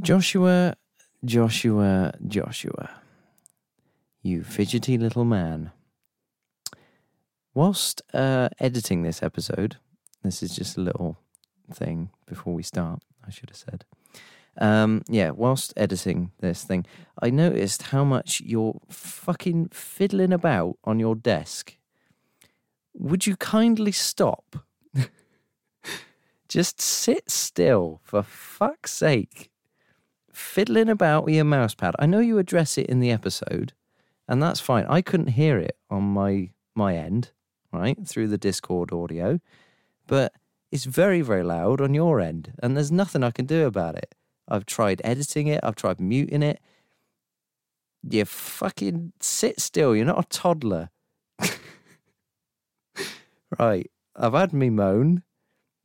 Joshua, Joshua, Joshua, you fidgety little man. Whilst uh, editing this episode, this is just a little thing before we start, I should have said. Um, yeah, whilst editing this thing, I noticed how much you're fucking fiddling about on your desk. Would you kindly stop? Just sit still, for fuck's sake. Fiddling about with your mouse pad. I know you address it in the episode, and that's fine. I couldn't hear it on my my end, right, through the Discord audio, but it's very, very loud on your end, and there's nothing I can do about it. I've tried editing it, I've tried muting it. You fucking sit still. You're not a toddler. right. I've had me moan.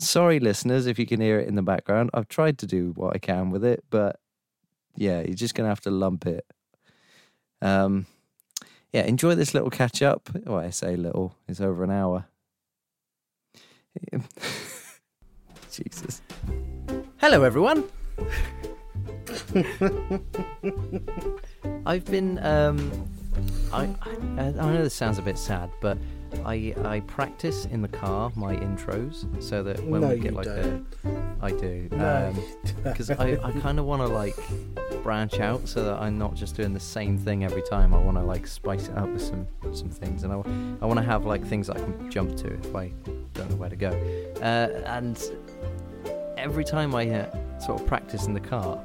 Sorry, listeners, if you can hear it in the background. I've tried to do what I can with it, but yeah, you're just gonna have to lump it. Um, yeah, enjoy this little catch up. Well, I say little; it's over an hour. Jesus. Hello, everyone. I've been. Um, I, I I know this sounds a bit sad, but I I practice in the car my intros so that when No, we get like don't. a, I do. No, because I, I kind of want to like branch out so that I'm not just doing the same thing every time. I want to like spice it up with some some things, and I, I want to have like things I can jump to if I don't know where to go. Uh, and every time I uh, sort of practice in the car,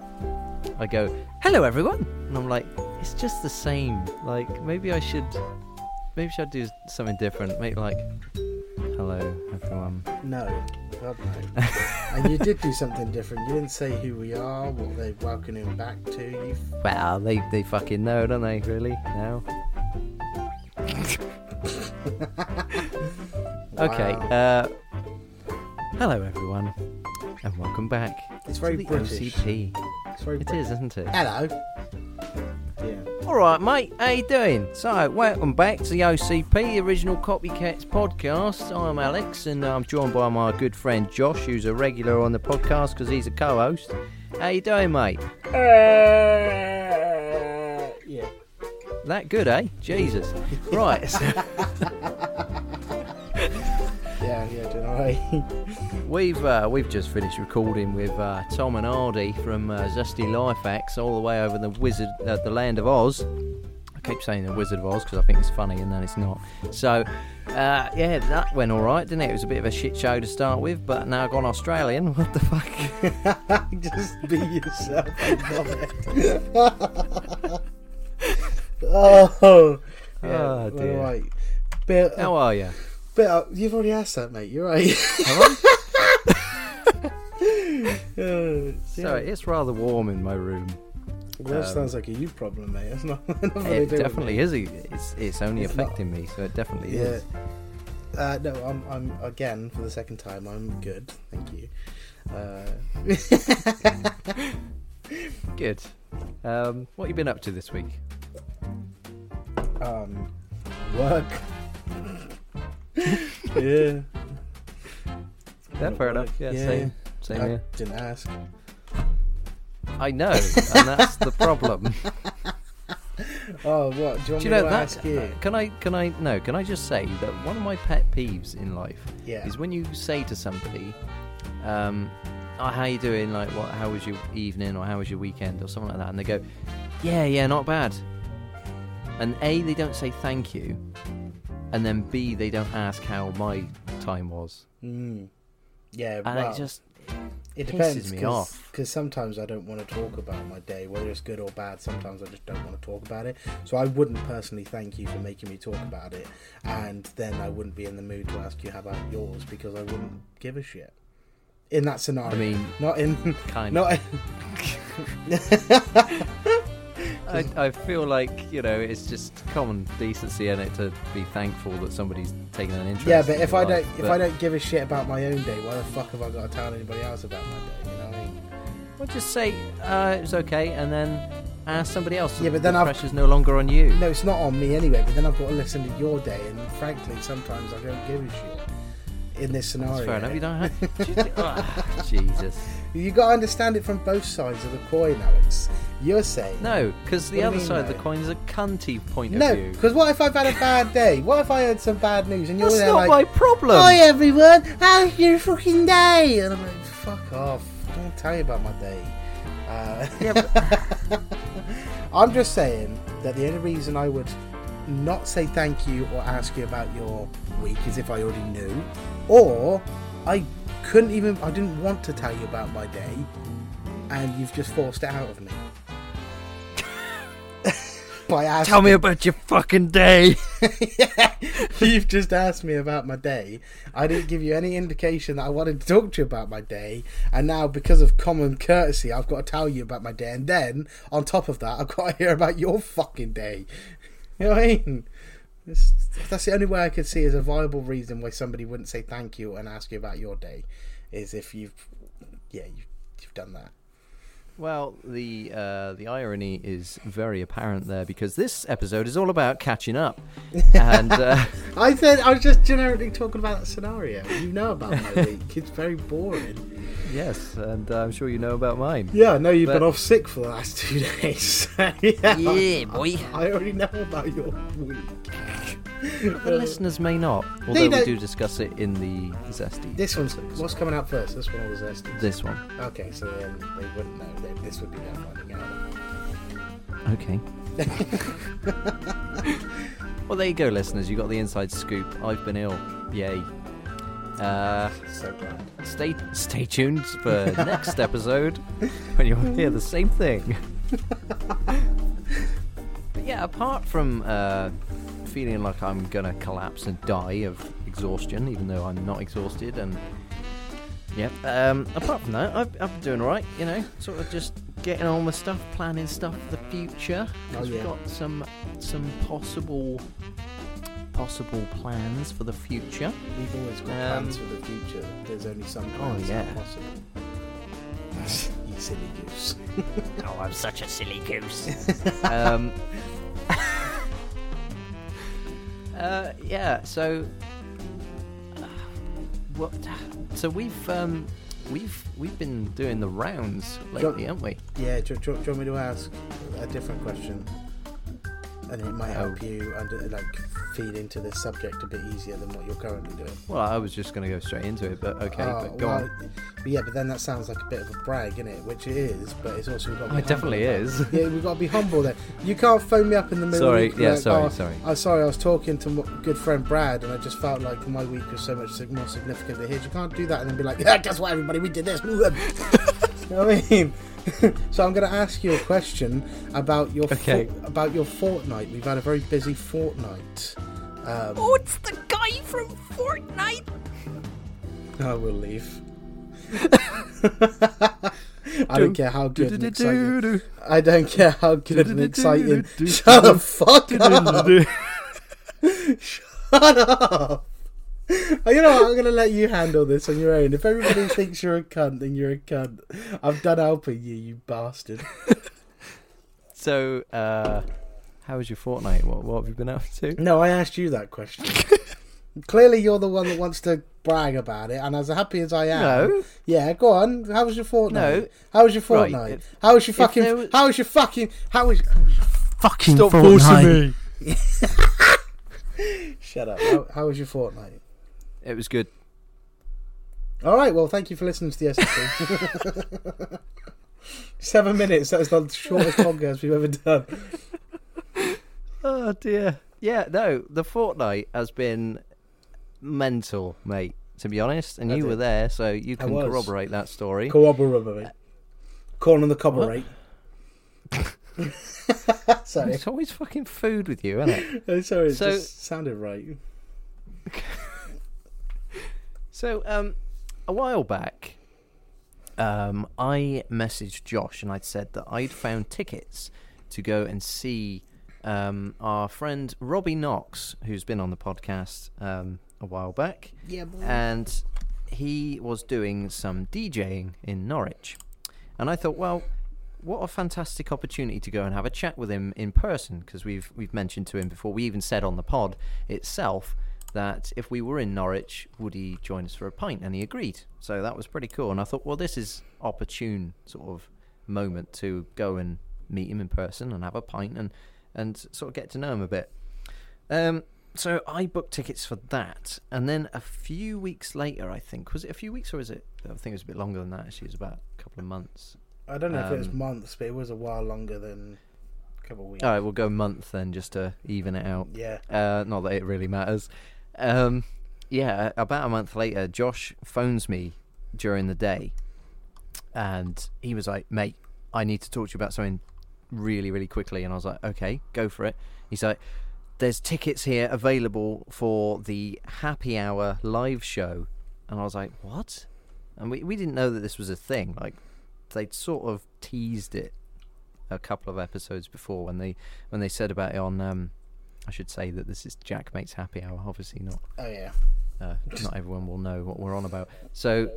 I go, "Hello, everyone," and I'm like, "It's just the same. Like maybe I should, maybe I should do something different. Maybe like." Hello, everyone. no, God no. and you did do something different. You didn't say who we are, what they're welcoming back to. You Well, they, they fucking know, don't they, really? Now? Okay, uh, hello everyone, and welcome back It's very British. OCP. It's very It British. is, isn't it? Hello. Yeah. Alright, mate, how you doing? So, welcome back to the OCP, the Original Copycats podcast. I'm Alex, and I'm joined by my good friend Josh, who's a regular on the podcast because he's a co-host. How you doing, mate? Uh, yeah. That good, eh? Jesus. Right, Yeah, yeah, doing alright. We've uh, we've just finished recording with uh, Tom and Hardy from uh, Zesty Life Hacks all the way over the Wizard, uh, the Land of Oz. I keep saying the Wizard of Oz because I think it's funny and then it's not. So, uh, yeah, that went all right, didn't it? It was a bit of a shit show to start with, but now I've gone Australian. What the fuck? Just be yourself. I oh. Yeah, Oh, dear. Right. Bit, How are you? uh, you've already asked that, mate. You're right. Sorry, it's rather warm in my room. Well, that Um, sounds like a you problem, mate. It's not. It definitely is. It's it's only It's not- affecting me, so it definitely Yeah. is. Uh, no, I'm. I'm again for the second time. I'm good. Thank you. Uh, Good. Um, what you been up to this week? um, work. yeah. Yeah, fair enough. Yeah, same. Same I here. didn't ask. I know, and that's the problem. Oh, what? Do you want Do you me know to that? ask you? Can I? Can I? No. Can I just say that one of my pet peeves in life Yeah. is when you say to somebody, um, oh, "How you doing? Like, what? How was your evening, or how was your weekend, or something like that?" And they go, "Yeah, yeah, not bad." And a, they don't say thank you, and then b, they don't ask how my time was, Mm. Yeah. and well, it just it depends cause. Because sometimes I don't want to talk about my day, whether it's good or bad. Sometimes I just don't want to talk about it. So I wouldn't personally thank you for making me talk about it, and then I wouldn't be in the mood to ask you how about yours because I wouldn't give a shit. In that scenario, I mean, not in, kind not of. in, I, I feel like you know it's just common decency in it to be thankful that somebody's taken an interest. yeah. But in if I don't, if but- I don't give a shit about my own day, why the fuck have I got to tell anybody else about my day? You know what I mean? Well, just say uh, it was okay, and then ask somebody else. Yeah, but then the I've- pressure's no longer on you. No, it's not on me anyway. But then I've got to listen to your day, and frankly, sometimes I don't give a shit. In this scenario, That's fair enough. You don't have. Jesus. You got to understand it from both sides of the coin, Alex. You're saying No, because the What do you other mean, side of the coin is a cunty point of view. No, because what if I've had a bad day? What if I had some bad news and you're That's there not like, my problem. "Hi everyone, how's your fucking day?" And I'm like, "Fuck off! Don't tell you about my day." Uh, Yeah, I'm just saying that the only reason I would not say thank you or ask you about your week is if I already knew, or I couldn't even, I didn't want to tell you about my day, and you've just forced it out of me. By asking, Tell me about your fucking day. You've just asked me about my day. I didn't give you any indication that I wanted to talk to you about my day, and now because of common courtesy, I've got to tell you about my day. And then on top of that, I've got to hear about your fucking day. You know what I mean? It's, that's the only way I could see as a viable reason why somebody wouldn't say thank you and ask you about your day, is if you've, yeah, you've, you've done that. Well, the uh, the irony is very apparent there because this episode is all about catching up, and uh, I said I was just generically talking about that scenario. You know about my week. It's very boring. Yes, and uh, I'm sure you know about mine. Yeah, I know you've But- been off sick for the last two days. yeah, Yeah, boy. I already know about your week. The listeners may not, although we don't- discuss it in the zesty. This one's episodes. what's coming out first. This one or the zesty? this one. Okay, so then they wouldn't know. They, this would be their finding out. Okay. well, there you go, listeners. You got the inside scoop. I've been ill. Yay. Uh, So glad. stay stay tuned for next episode when you'll hear the same thing. but yeah, apart from uh, feeling like I'm gonna collapse and die of exhaustion, even though I'm not exhausted, and yeah, um, apart from that, I've, I've been doing alright. You know, sort of just getting on with stuff, planning stuff for the future. 'cause Oh, we've got some some possible possible plans for the future. We've always got Um, plans for the future. There's only some Oh, plans yeah. not possible. you silly goose. Oh, I'm such a silly goose. um, uh, yeah. So, uh, what? So we've um, we've we've been doing the rounds lately, haven't we? Yeah, do, do, do you want me to ask a different question? And it might help Oh. you under, like feed into this subject a bit easier than what you're currently doing. Well, I was just going to go straight into it, but okay. Oh, but go well, on. But yeah, but then that sounds like a bit of a brag, innit? Which it is, but it's also got to Oh, be it definitely is. Yeah, we've got to be humble there. You can't phone me up in the middle. Sorry, of the week yeah, like, sorry, oh, sorry. I'm sorry. I was talking to my good friend Brad, and I just felt like my week was so much more significant than his. You can't do that and then be like, yeah, guess what, everybody, we did this. you know what I mean? so I'm going to ask you a question about your Okay. fo- about your fortnight. We've had a very busy fortnight. Um, Oh, it's the guy from Fortnite. I will leave. I don't care how good and exciting. I don't care how good and exciting. Shut the fuck up! Shut up! You know what? I'm gonna let you handle this on your own. If everybody thinks you're a cunt, then you're a cunt. I've done helping you, you bastard. So, uh, how was your fortnight? What what have you been up to? No, I asked you that question. Clearly, you're the one that wants to brag about it, and as happy as I am, No. Yeah, go on. How was your fortnight? No. How was your Right, fortnight? if- how was your if fucking? was- How was your fucking? How was? How was your fucking Stop fortnight? forcing me. Shut up. How, how was your fortnight? It was good. All right. Well, thank you for listening to the SFP. Seven minutes. That was the shortest podcast we've ever done. Oh dear. Yeah, no, the fortnight has been mental, mate. To be honest, and Has you it? were there, so you can corroborate that story. Corroborate. Corn on the corroborate. sorry. It's always fucking food with you, isn't it? Oh, sorry. It So- just sounded right. So, um, a while back, um, I messaged Josh and I'd said that I'd found tickets to go and see um, our friend Robbie Knox, who's been on the podcast um, a while back, Yeah. Boy. and he was doing some DJing in Norwich. And I thought, well, what a fantastic opportunity to go and have a chat with him in person because we've we've mentioned to him before. We even said on the pod itself that if we were in Norwich, would he join us for a pint? And he agreed. So that was pretty cool. And I thought, well, this is opportune sort of moment to go and meet him in person and have a pint and and sort of get to know him a bit. Um, so I booked tickets for that, and then a few weeks later, I think was it a few weeks or is it? I think it was a bit longer than that. Actually, it was about a couple of months. I don't know if it was Um, months, but it was a while longer than a couple of weeks. All right, we'll go month then, just to even it out. Yeah. Uh, not that it really matters. Um, yeah, about a month later, Josh phones me during the day, and he was like, "Mate, I need to talk to you about something really, really quickly." And I was like, "Okay, go for it." He's like, "There's tickets here available for the Happy Hour live show," and I was like, "What?" And we we didn't know that this was a thing. Like, they'd sort of teased it a couple of episodes before when they when they said about it on. Um, I should say that this is Jack Mate's Happy Hour. Obviously, not Oh yeah. uh, not everyone will know what we're on about. So,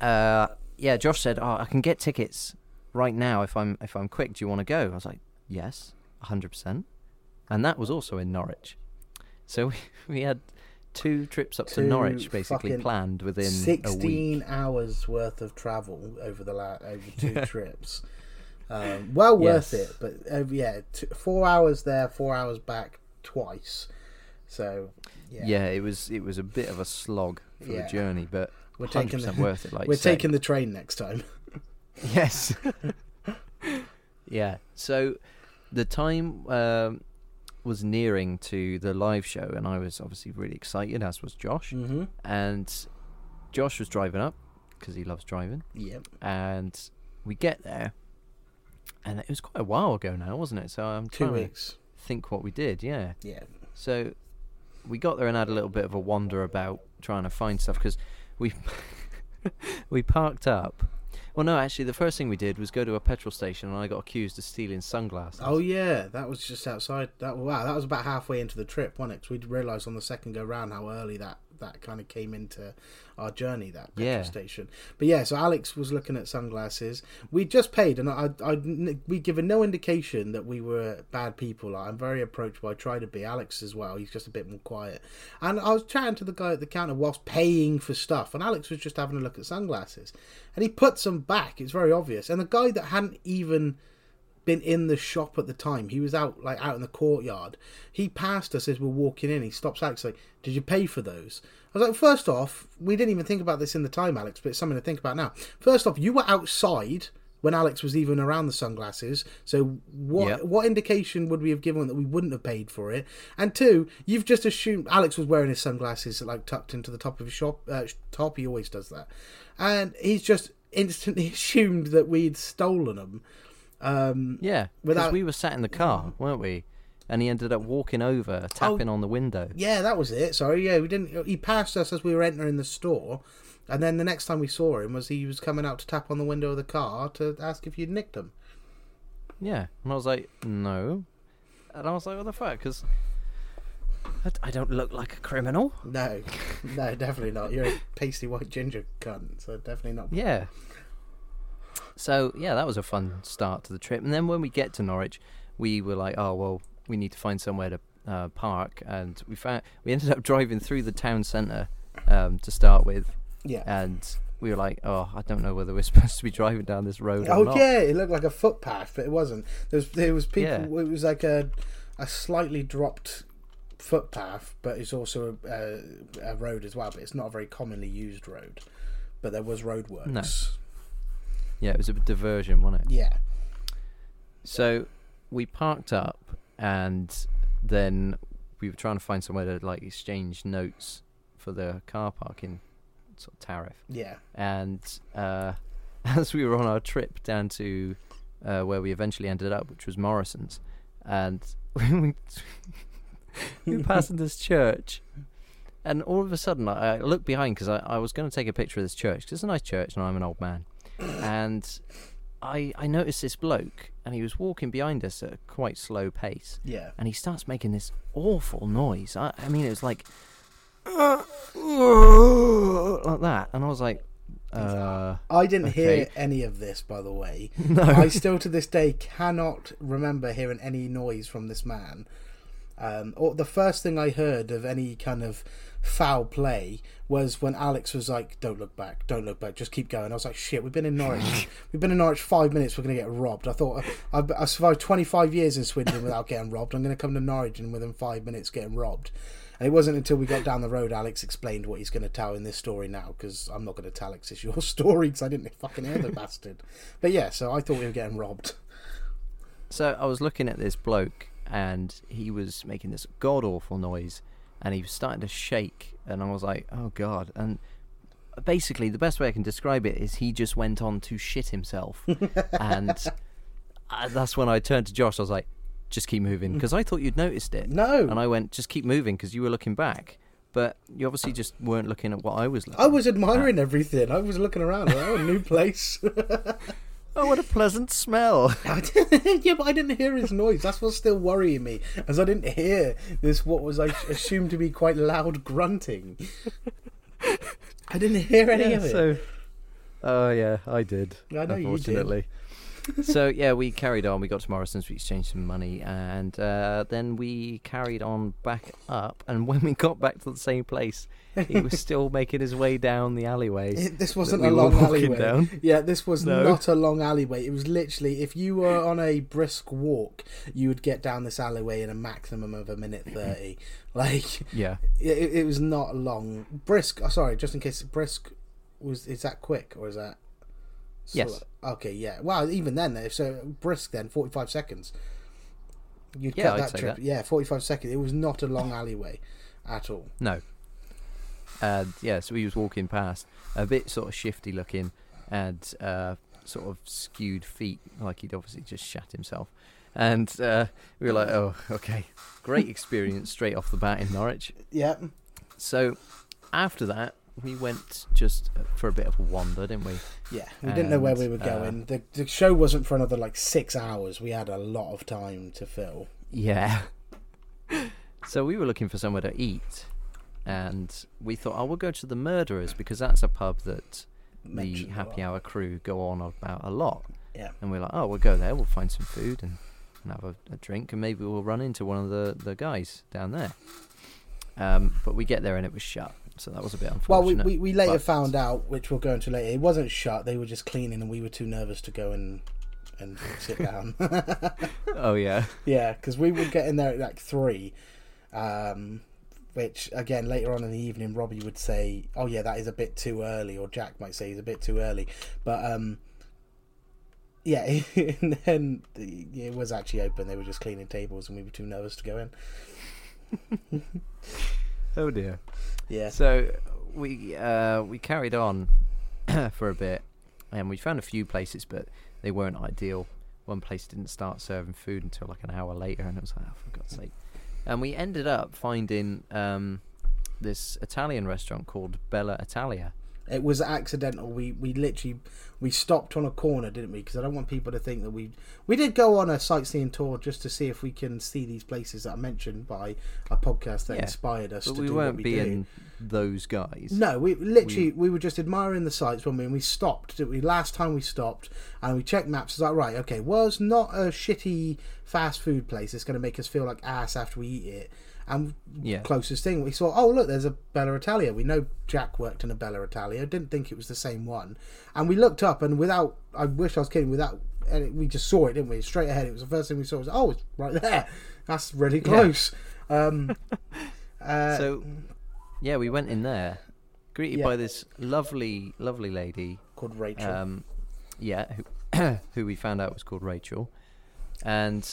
uh, yeah, Josh said, "Oh, I can get tickets right now if I'm if I'm quick. Do you want to go?" I was like, "Yes, hundred percent." And that was also in Norwich. So we, we had two trips up to Norwich basically planned within a week. Sixteen hours worth of travel over the la- over two trips. Um, well worth Yes. it, but uh, yeah, t- four hours there, four hours back, twice. So yeah, Yeah. it was it was a bit of a slog for Yeah. the journey, but we're taking the, worth it. Like we're taking the train next time. Yes. yeah. So the time um, was nearing to the live show, and I was obviously really excited, as was Josh. mm-hmm. And Josh was driving up because he loves driving, Yep. and we get there, and it was quite a while ago now, wasn't it? So I'm Two weeks. to think what we did. Yeah. Yeah. So we got there and had a little bit of a wander about trying to find stuff because we we parked up. Well, no, actually, the first thing we did was go to a petrol station, and I got accused of stealing sunglasses. Oh yeah, that was just outside. That wow, that was about halfway into the trip, wasn't it? 'Cause we'd realised on the second go round how early that that kind of came into our journey. That petrol Yeah. station. But yeah, so Alex was looking at sunglasses. We just paid, and I, I, we given no indication that we were bad people. I'm very approachable. I try to be. Alex as well. He's just a bit more quiet. And I was chatting to the guy at the counter whilst paying for stuff, and Alex was just having a look at sunglasses, and he put some back. It's very obvious. And the guy that hadn't even been in the shop at the time. He was out like out in the courtyard. He passed us as we're walking in. He stops Alex like, "Did you pay for those?" I was like, first off, we didn't even think about this in the time, Alex, but it's something to think about now. First off, you were outside when Alex was even around the sunglasses. So what Yep. what indication would we have given that we wouldn't have paid for it? And two, you've just assumed Alex was wearing his sunglasses like tucked into the top of his shop uh, top. He always does that, and he's just instantly assumed that we'd stolen them. Um, yeah, because without- we were sat in the car, weren't we? And he ended up walking over, tapping on the window. Yeah, that was it. Sorry, yeah, we didn't. He passed us as we were entering the store, and then the next time we saw him was he was coming out to tap on the window of the car to ask if you'd nicked him. Yeah, and I was like, no, and I was like, what the fuck? Because I, I don't look like a criminal. No, no, definitely not. You're a pasty white ginger cunt, so definitely not. Yeah. So yeah, that was a fun start to the trip. And then when we get to Norwich, we were like, oh well, we need to find somewhere to uh, park, and we found we ended up driving through the town centre um, to start with, Yeah. and we were like, oh, I don't know whether we're supposed to be driving down this road or Oh not. yeah, it looked like a footpath, but it wasn't. There was there was people. Yeah. It was like a a slightly dropped footpath, but it's also a, a road as well. But it's not a very commonly used road. But there was roadworks. No. Yeah, it was a diversion, wasn't it? Yeah. So we parked up, and then we were trying to find somewhere to like exchange notes for the car parking sort of tariff. Yeah. And uh, as we were on our trip down to uh, where we eventually ended up, which was Morrison's, and we, we passed this church, and all of a sudden I, I looked behind because I, I was going to take a picture of this church 'cause it's a nice church and I'm an old man, and I I noticed this bloke and he was walking behind us at a quite slow pace, Yeah. and he starts making this awful noise. I, I mean, it was like like that, and I was like, uh, I didn't hear any of this, by the way. no, I still to this day cannot remember hearing any noise from this man. Um, or the first thing I heard of any kind of foul play was when Alex was like, "Don't look back, don't look back, just keep going." I was like, "Shit, we've been in Norwich, we've been in Norwich five minutes, we're gonna get robbed." I thought I've, I survived 25 years in Swindon without getting robbed. I'm gonna come to Norwich and within five minutes getting robbed. And it wasn't until we got down the road Alex explained what he's going to tell in this story now because I'm not going to tell Alex it's your story because I didn't fucking hear the bastard. But yeah, so I thought we were getting robbed. So I was looking at this bloke, and he was making this god awful noise, and he was starting to shake, and I was like, "Oh God!" And basically, the best way I can describe it is he just went on to shit himself, and uh, that's when I turned to Josh. I was like, "Just keep moving," because I thought you'd noticed it. No. and I went, "Just keep moving," because you were looking back. But you obviously just weren't looking at what I was looking. I was admiring everything. I was looking around. Oh, a new place. Oh, what a pleasant smell! yeah, but I didn't hear his noise. That's what's still worrying me, as I didn't hear this. What was I assumed to be quite loud grunting. I didn't hear any Yeah, of it. so, oh yeah, I did. I know you did. so yeah, we carried on. We got to Morrison's. We exchanged some money, and uh, then we carried on back up. And when we got back to the same place, he was still making his way down the alleyway. It- this wasn't a long alleyway. down. Yeah, this was No. not a long alleyway. It was literally, if you were on a brisk walk, you would get down this alleyway in a maximum of a minute thirty. Like yeah, it, it was not long. Brisk. Oh, sorry, just in case brisk was is that quick or is that? Yes. slow? Okay. Yeah. Well, even then, if so, brisk then forty five seconds. You'd Yeah, cut I'd that trip. that. Yeah, forty five seconds. It was not a long alleyway at all. no. And yeah, so he was walking past, a bit sort of shifty looking, and uh, sort of skewed feet, like he'd obviously just shat himself. And uh, we were like, "Oh, okay, great experience straight off the bat in Norwich." Yeah. So after that, we went just for a bit of a wander, didn't we? Yeah, we didn't know where we And, were uh, going. the The show wasn't for another like six hours. We had a lot of time to fill. Yeah. so we were looking for somewhere to eat, and we thought, oh, we'll go to the Murderers because that's a pub that the Mentioned a Happy. Hour crew go on about a lot. Yeah. And we're like, oh, we'll go there. We'll find some food and, and have a, a drink, and maybe we'll run into one of the the guys down there. Um, but we get there and it was shut, so that was a bit unfortunate. Well, we, we, we later but- found out, which we'll go into later. It wasn't shut. They were just cleaning, and we were too nervous to go and and sit down. Oh yeah. yeah, because we would get in there at like three. Um, which again later on in the evening, Robbie would say, "Oh yeah, that is a bit too early," or Jack might say, he's a bit too early." But um, yeah, and then it was actually open. They were just cleaning tables, and we were too nervous to go in. Oh dear. Yeah, So we uh, we carried on for a bit, and we found a few places, but they weren't ideal. One place didn't start serving food until like an hour later, and it was like, oh, for God's sake. And we ended up finding um, this Italian restaurant called Bella Italia. It was accidental. We we literally we stopped on a corner, didn't we? Because I don't want people to think that we we did go on a sightseeing tour just to see if we can see these places that I mentioned by a podcast that Yeah, inspired us But to we do weren't what we being do. those guys. No, we literally we, were just admiring the sights when we and we stopped. Didn't we last time we stopped and we checked maps. It's like right, okay, was not a shitty fast food place. It's going to make us feel like ass after we eat it. And Yeah. closest thing we saw, oh look, there's a Bella Italia. We know Jack worked in a Bella Italia. Didn't think it was the same one. And we looked up and without, I wish I was kidding. Without, and we just saw it, didn't we? Straight ahead. It was the first thing we saw. Was oh, it's right there. That's really close. Um, uh, So yeah, we went in there, greeted Yeah. by this lovely, lovely lady called Rachel. Um, yeah, who, who we found out was called Rachel, and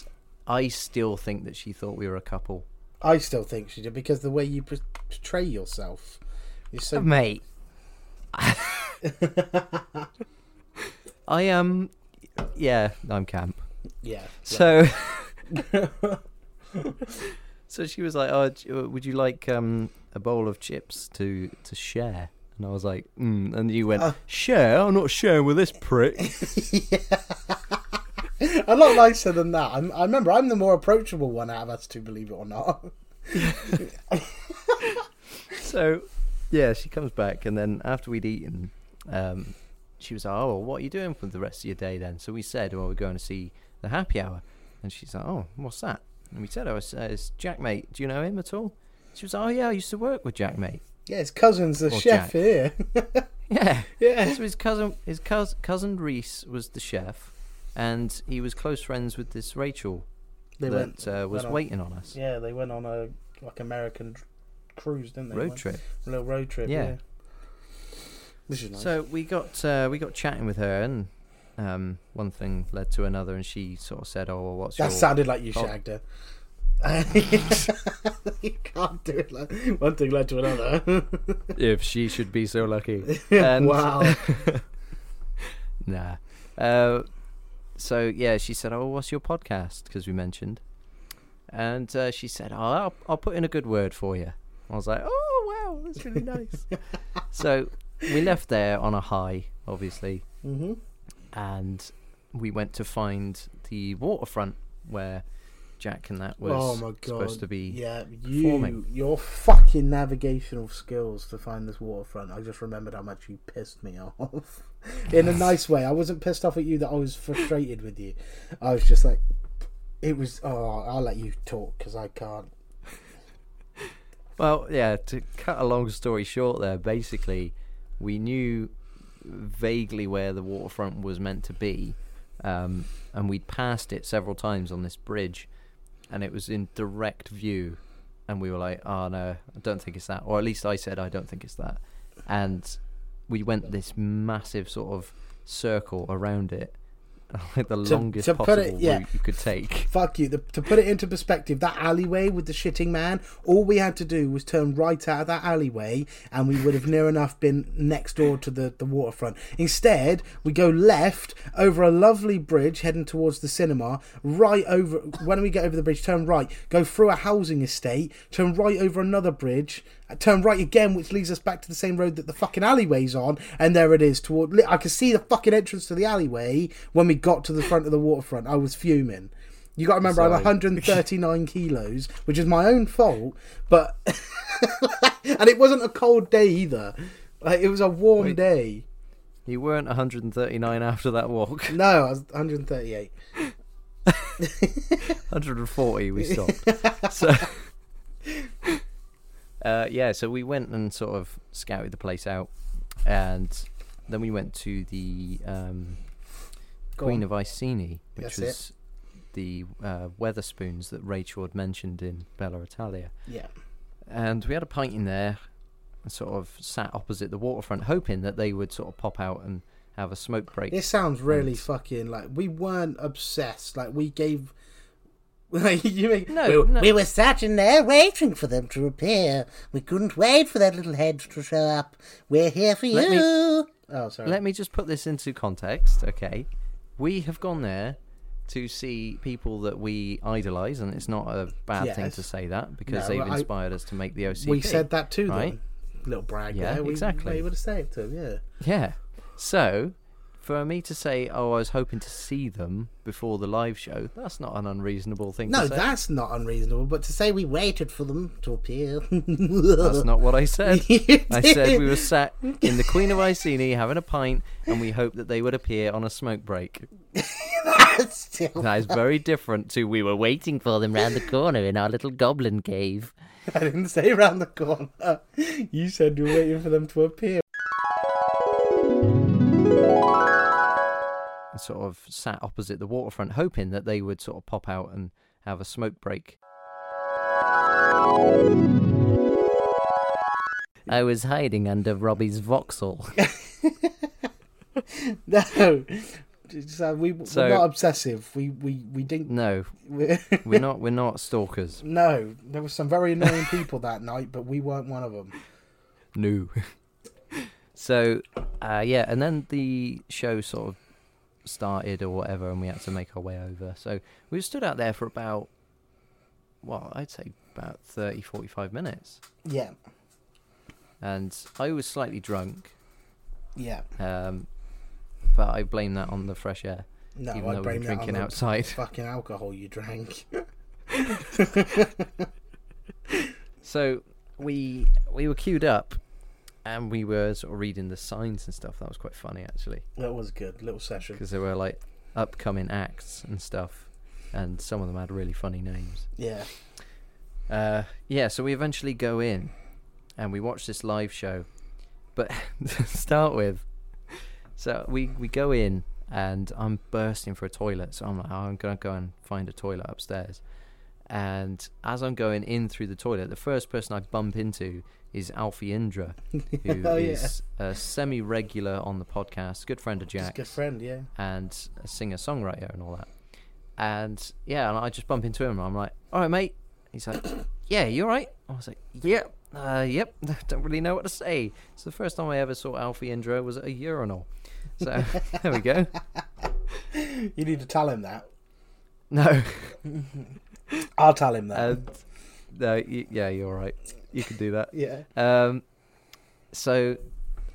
I still think that she thought we were a couple. I still think she did because the way you portray yourself is so. Mate, I am. yeah, I'm camp. yeah. So, so she was like, "Oh, would you like um, a bowl of chips to to share?" And I was like, mm. "And you went, Uh. share? I'm not sharing with this prick." a lot nicer than that. I'm, I remember I'm the more approachable one out of us two, believe it or not. So, yeah, she comes back, and then after we'd eaten, um, she was like, "Oh, well, what are you doing for the rest of your day then?" So we said, "Well, we're going to see the happy hour," and she's like, "Oh, what's that?" And we said, "Oh, it's, uh, it's Jack, mate. Do you know him at all?" She was, like, "Oh yeah, I used to work with Jack, mate." Yeah, his cousin's the Or chef Jack. here. Yeah. yeah. So his cousin, his cous- cousin Reese was the chef, and he was close friends with this Rachel They that went, uh, was went on- waiting on us. Yeah, they went on a like American tr- cruise, didn't they? Road Went- trip. A little road trip. Yeah. Yeah. Which is nice. So we got uh, we got chatting with her, and um, one thing led to another, and she sort of said, "Oh, well, what's that your?" sounded like you Oh. shagged her. you can't do it like one thing led to another. if she should be so lucky. And- wow. Nah. Uh, so yeah, she said, "Oh, what's your podcast?" Because we mentioned, and uh, she said, "Oh, I'll, I'll put in a good word for you." I was like, "Oh, wow, that's really nice." so we left there on a high, obviously, hmm and we went to find the waterfront where Jack and that was oh supposed to be. Yeah, you forming. your fucking navigational skills to find this waterfront. I just remembered how much you pissed me off. In a nice way. I wasn't pissed off at you that I was frustrated with you. I was just like it was oh, I'll let you talk cuz I can't. Well, yeah, to cut a long story short, there, basically, we knew vaguely where the waterfront was meant to be, um, and we'd passed it several times on this bridge, and it was in direct view, and we were like, oh no, I don't think it's that, or at least I said, I don't think it's that. And we went this massive sort of circle around it, like the To- longest to put possible it- yeah. route you could take. Fuck you. The, to put it into perspective, that alleyway with the shitting man, all we had to do was turn right out of that alleyway and we would have near enough been next door to the, the waterfront. Instead, we go left over a lovely bridge heading towards the cinema, right over, when we get over the bridge, turn right, go through a housing estate, turn right over another bridge, turn right again, which leads us back to the same road that the fucking alleyway's on, and there it is. Toward, I could see the fucking entrance to the alleyway when we got to the front of the waterfront. I was fuming. You got to remember, I'm 139 kilos, which is my own fault, but and it wasn't a cold day either. Like it was a warm Wait. day. You weren't 139 after that walk. No, I was 138. 140 we stopped so uh, yeah so we went and sort of scouted the place out and then we went to the um, queen on. of iceni which That's it. was the uh, Wetherspoons that rachel had mentioned in bella italia Yeah. and we had a pint in there and sort of sat opposite the waterfront hoping that they would sort of pop out and have a smoke break This sounds really And- fucking like we weren't obsessed. Like we gave. Like you make, No, we, were- no. we were sitting there waiting for them to appear. We couldn't wait for that little head to show up. We're here for Let me- you. oh, sorry. Let me just put this into context, okay? We have gone there to see people that we idolise, and it's not a bad thing to say that because No, they've I- inspired us to make the OCP. we said that to right? them. Little brag. Yeah, there. We, exactly. We would have said it to them. Yeah. Yeah. So, for me to say, oh, I was hoping to see them before the live show, that's not an unreasonable thing No, to say. that's not unreasonable. But to say we waited for them to appear. That's not what I said. I said we were sat in the Queen of Iceni having a pint, and we hoped that they would appear on a smoke break. that's Still, That is very different to we were waiting for them round the corner in our little goblin cave. I didn't say round the corner. You said you were waiting for them to appear. Sort of sat opposite the waterfront, hoping that they would sort of pop out and have a smoke break. I was hiding under Robbie's Vauxhall. No, so we, So- we're not obsessive. We we we didn't. No, we we're not. We're not stalkers. no, there were some very annoying people that night, but we weren't one of them. No. so, uh, yeah, and then the show sort of started or whatever, and we had to make our way over. So we stood out there for about, well, I'd say about 30, 45 minutes. Yeah, And I was slightly drunk, yeah. um, but I blame that on the fresh air, No, even I though we were blame that on drinking the outside. fucking alcohol you drank. So we we were queued up, and we were sort of reading the signs and stuff. That was quite funny actually. That was good. Little session. because there were like upcoming acts and stuff. and some of them had really funny names. Yeah. Uh, yeah, so we eventually go in and we watch this live show. But to start with, so we, we go in and I'm bursting for a toilet. So I'm like, oh, I'm going to go and find a toilet upstairs. And as I'm going in through the toilet, the first person I bump into is Alfie Indra, who is Oh, yeah. a semi regular on the podcast, good friend of Jack's good friend, yeah. and a singer songwriter and all that. And yeah, and I just bump into him and I'm like, all right, mate. He's like, yeah, you all right? I was like, yep, uh, yep. Don't really know what to say. It's the first time I ever saw Alfie Indra was at a urinal. So there we go. You need to tell him that. No, I'll tell him that. and, no, y- yeah, you're right. You can do that. yeah. Um, so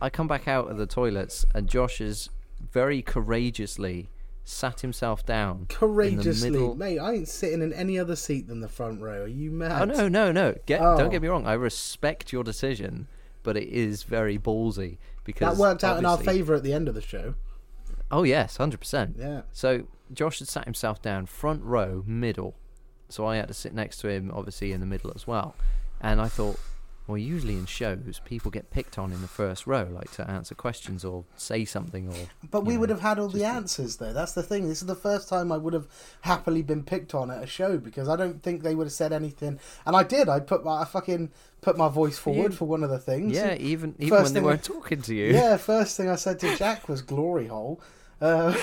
I come back out of the toilets and Josh has very courageously sat himself down Courageously, in the middle. mate. I ain't sitting in any other seat than the front row. Are you mad? Oh no, no, no! Get, Oh. Don't get me wrong. I respect your decision, but it is very ballsy because That worked out in our favour at the end of the show. Oh yes, hundred percent. Yeah. So Josh had sat himself down front row, middle. So I had to sit next to him, obviously in the middle as well. And I thought, well, usually in shows, people get picked on in the first row, like to answer questions or say something or. But we you would have had all the answers, though. That's the thing. This is the first time I would have happily been picked on at a show because I don't think they would have said anything. And I did. I put my, I fucking put my voice forward for one of the things. Yeah, even even First when they weren't talking to you. Yeah. First thing I said to Jack was "glory hole." Uh,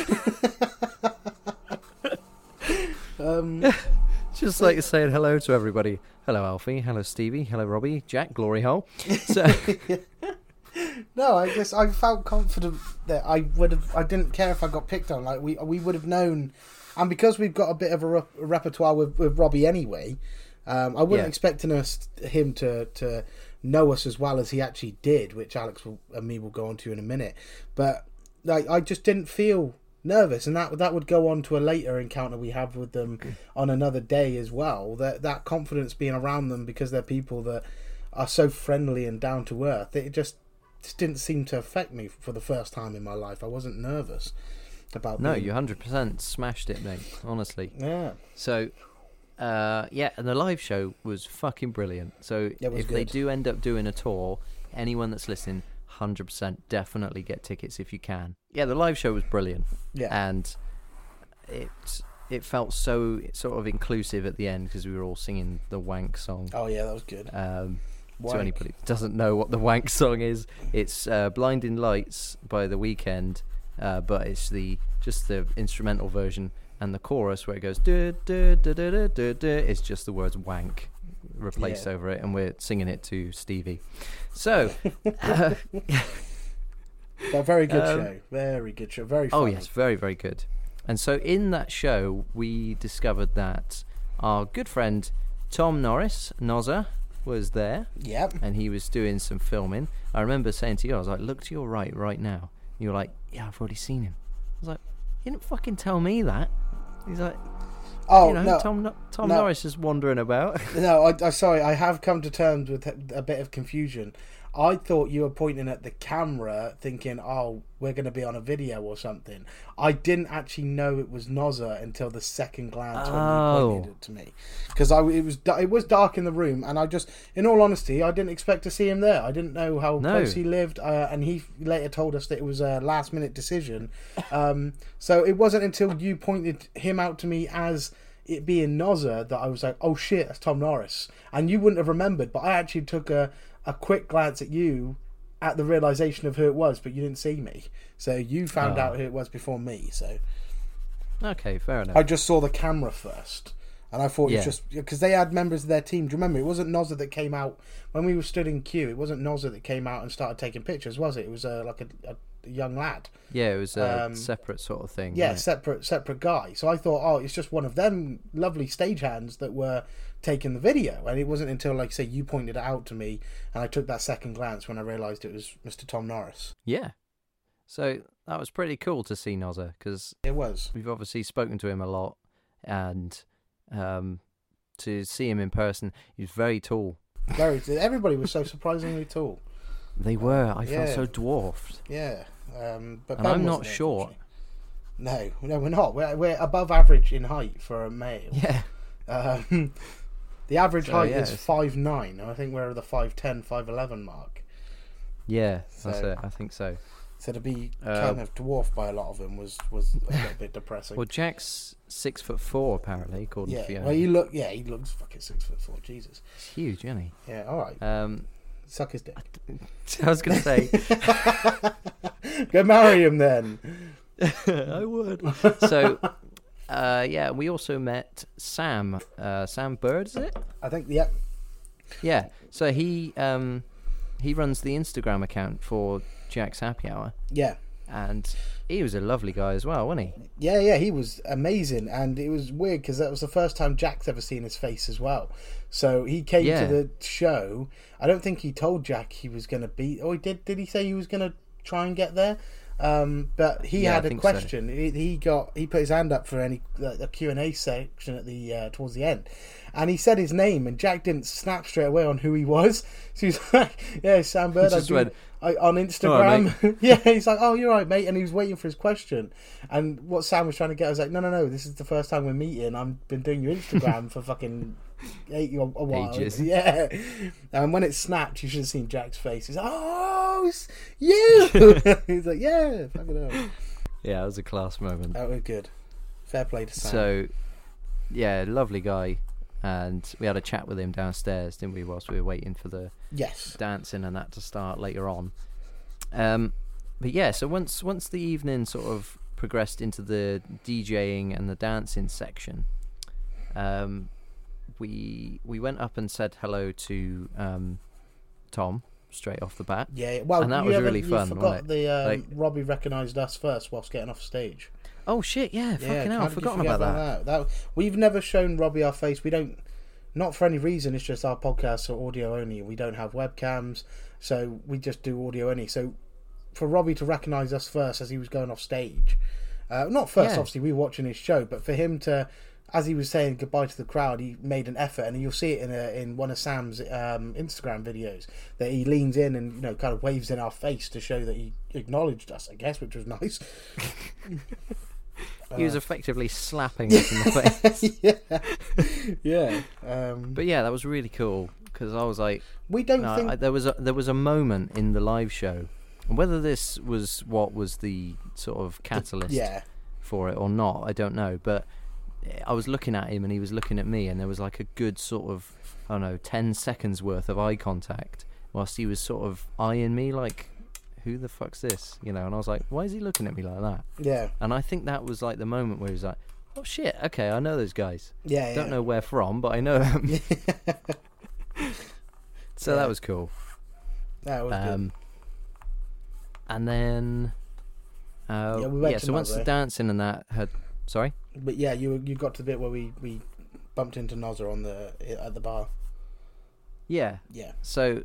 um, Just like saying hello to everybody. Hello, Alfie. Hello, Stevie. Hello, Robbie. Jack. Glory hole. So no, I just I felt confident that I would have. I didn't care if I got picked on. Like we we would have known, and because we've got a bit of a, re- repertoire with, with Robbie anyway, um, I wasn't Yeah. expecting us him to to know us as well as he actually did, which Alex will, and me will go on to in a minute. But like I just didn't feel nervous, and that that would go on to a later encounter we have with them on another day as well. That that confidence being around them because they're people that are so friendly and down to earth. It just just didn't seem to affect me for the first time in my life. I wasn't nervous about. no, being- you hundred percent smashed it, mate. Honestly. Yeah, So, uh, yeah, and the live show was fucking brilliant. So if they do end up doing a tour, anyone that's listening, hundred percent, definitely get tickets if you can. Yeah, the live show was brilliant, yeah, and it it felt so sort of inclusive at the end because we were all singing the wank song. oh yeah, that was good. Um, to anybody that doesn't know what the wank song is, it's uh, "Blinding Lights" by The Weeknd, uh, but it's the just the instrumental version and the chorus where it goes du, du, du, du, du, du, it's just the words "wank" replaced Yeah. over it, and we're singing it to Stevie. So, uh, But very good Um, show. Very good show. Very. oh yes, very very good. And so in that show, we discovered that our good friend Tom Norris, Nozza, was there. Yep. and he was doing some filming. I remember saying to you, I was like, "Look to your right, right now." You were like, "Yeah, I've already seen him." I was like, "You didn't fucking tell me that." He's like, Oh "You know, no, Tom, Tom no. Norris is wandering about." no. I, I sorry. I have come to terms with a bit of confusion. I thought you were pointing at the camera, thinking, "Oh, we're going to be on a video or something." I didn't actually know it was Nozza until the second glance when Oh. you pointed it to me, because I it was it was dark in the room, and I just, in all honesty, I didn't expect to see him there. I didn't know how No. close he lived, uh, and he later told us that it was a last minute decision. Um, so it wasn't until you pointed him out to me as it being Nozza that I was like, oh shit, that's Tom Norris. And you wouldn't have remembered, but I actually took a, a quick glance at you at the realization of who it was, but you didn't see me. So you found Oh. out who it was before me. So okay, fair enough. I just saw the camera first. And I thought it was just because they had members of their team. Do you remember? It wasn't Nozza that came out when we were stood in queue. It wasn't Nozza that came out and started taking pictures, was it? It was uh, like a, a, a young lad. yeah, it was a um, separate sort of thing. Yeah, right? separate separate guy. So I thought, oh, it's just one of them lovely stagehands that were taking the video. And it wasn't until, like, say, you pointed it out to me, and I took that second glance when I realised it was Mr. Tom Norris. yeah. So that was pretty cool to see Nozza because It was. we've obviously spoken to him a lot, and um, to see him in person, he's very tall. Very. Everybody was so surprisingly tall. They were. I felt so dwarfed. Yeah. Um, but And I'm not short. unfortunately. No, no, we're not. We're, we're above average in height for a male. Yeah. Um, the average So, height yeah, is it's- five nine. I think we're at the 5'10", 5'11 mark. Yeah, that's it. I think so. So to be Uh, kind of dwarfed by a lot of them was was a little bit depressing. Well, Jack's six foot four apparently, according yeah, to Fiona. well, he look. Yeah, he looks fucking six foot four. Jesus. He's huge, isn't he? Yeah. All right. Um, Suck his dick. I was gonna say Go marry him then. I would. So, uh, yeah, we also met Sam. Uh, Sam Bird, is it? I think. Yeah. Yeah. So he um, he runs the Instagram account for Jack's Happy Hour, Yeah. and he was a lovely guy as well, wasn't he? Yeah, yeah, he was amazing, and it was weird because that was the first time Jack's ever seen his face as well. So he came Yeah. to the show. I don't think he told Jack he was going to be. Oh, he did. Did he say he was going to try and get there? Um, but he Yeah, had a think so. question. He, he got he put his hand up for any uh, Q and A section at the uh, towards the end, and he said his name, and Jack didn't snap straight away on who he was. So he's like, "Yeah, Sam Bird." I just do- I, on Instagram. yeah, he's like, "Oh, you're right, mate," and he was waiting for his question. And what Sam was trying to get I was like, "No, no, no, this is the first time we're meeting. I've been doing your Instagram for fucking eight a, a while." Ages. Yeah. And when it snapped, you should have seen Jack's face. He's like, "Oh, it's you!" he's like, "Yeah, fucking hell." Yeah, it was a class moment. That was good. Fair play to Sam. So, yeah, lovely guy, and we had a chat with him downstairs, didn't we? Whilst we were waiting for the yes, dancing and that to start later on. Um, but yeah, so once once the evening sort of progressed into the DJing and the dancing section, um, we we went up and said hello to um, Tom straight off the bat. yeah. Well, And that you was really you fun, Forgot the um, Like- Robbie recognised us first whilst getting off stage. Oh shit! Yeah, fucking hell, I've forgotten forget about that. that. We've never shown Robbie our face. We don't, not for any reason. It's just our podcasts are audio only. We don't have webcams, so we just do audio only. So for Robbie to recognise us first as he was going off stage, uh, not first, Yeah. obviously we were watching his show, but for him to, as he was saying goodbye to the crowd, he made an effort, and you'll see it in a, in one of Sam's um, Instagram videos that he leans in and you know kind of waves in our face to show that he acknowledged us, I guess, which was nice. He was effectively slapping us in the face. yeah, yeah. Um, But yeah, that was really cool because I was like, we don't no, think I, there was a, there was a moment in the live show, and whether this was what was the sort of catalyst Yeah, for it or not, I don't know. But I was looking at him and he was looking at me, and there was like a good sort of I don't know ten seconds worth of eye contact whilst he was sort of eyeing me like, who the fuck's this? You know, and I was like, why is he looking at me like that? yeah, And I think that was like the moment where he was like, oh shit, okay, I know those guys. yeah. Don't yeah. know where from, but I know them. so Yeah. that was cool. That was good. Um, and then, uh, Yeah, yeah, we to so once the dancing and that had, sorry, But yeah, you you got to the bit where we, we bumped into Nozzer on the at the bar. yeah. Yeah, So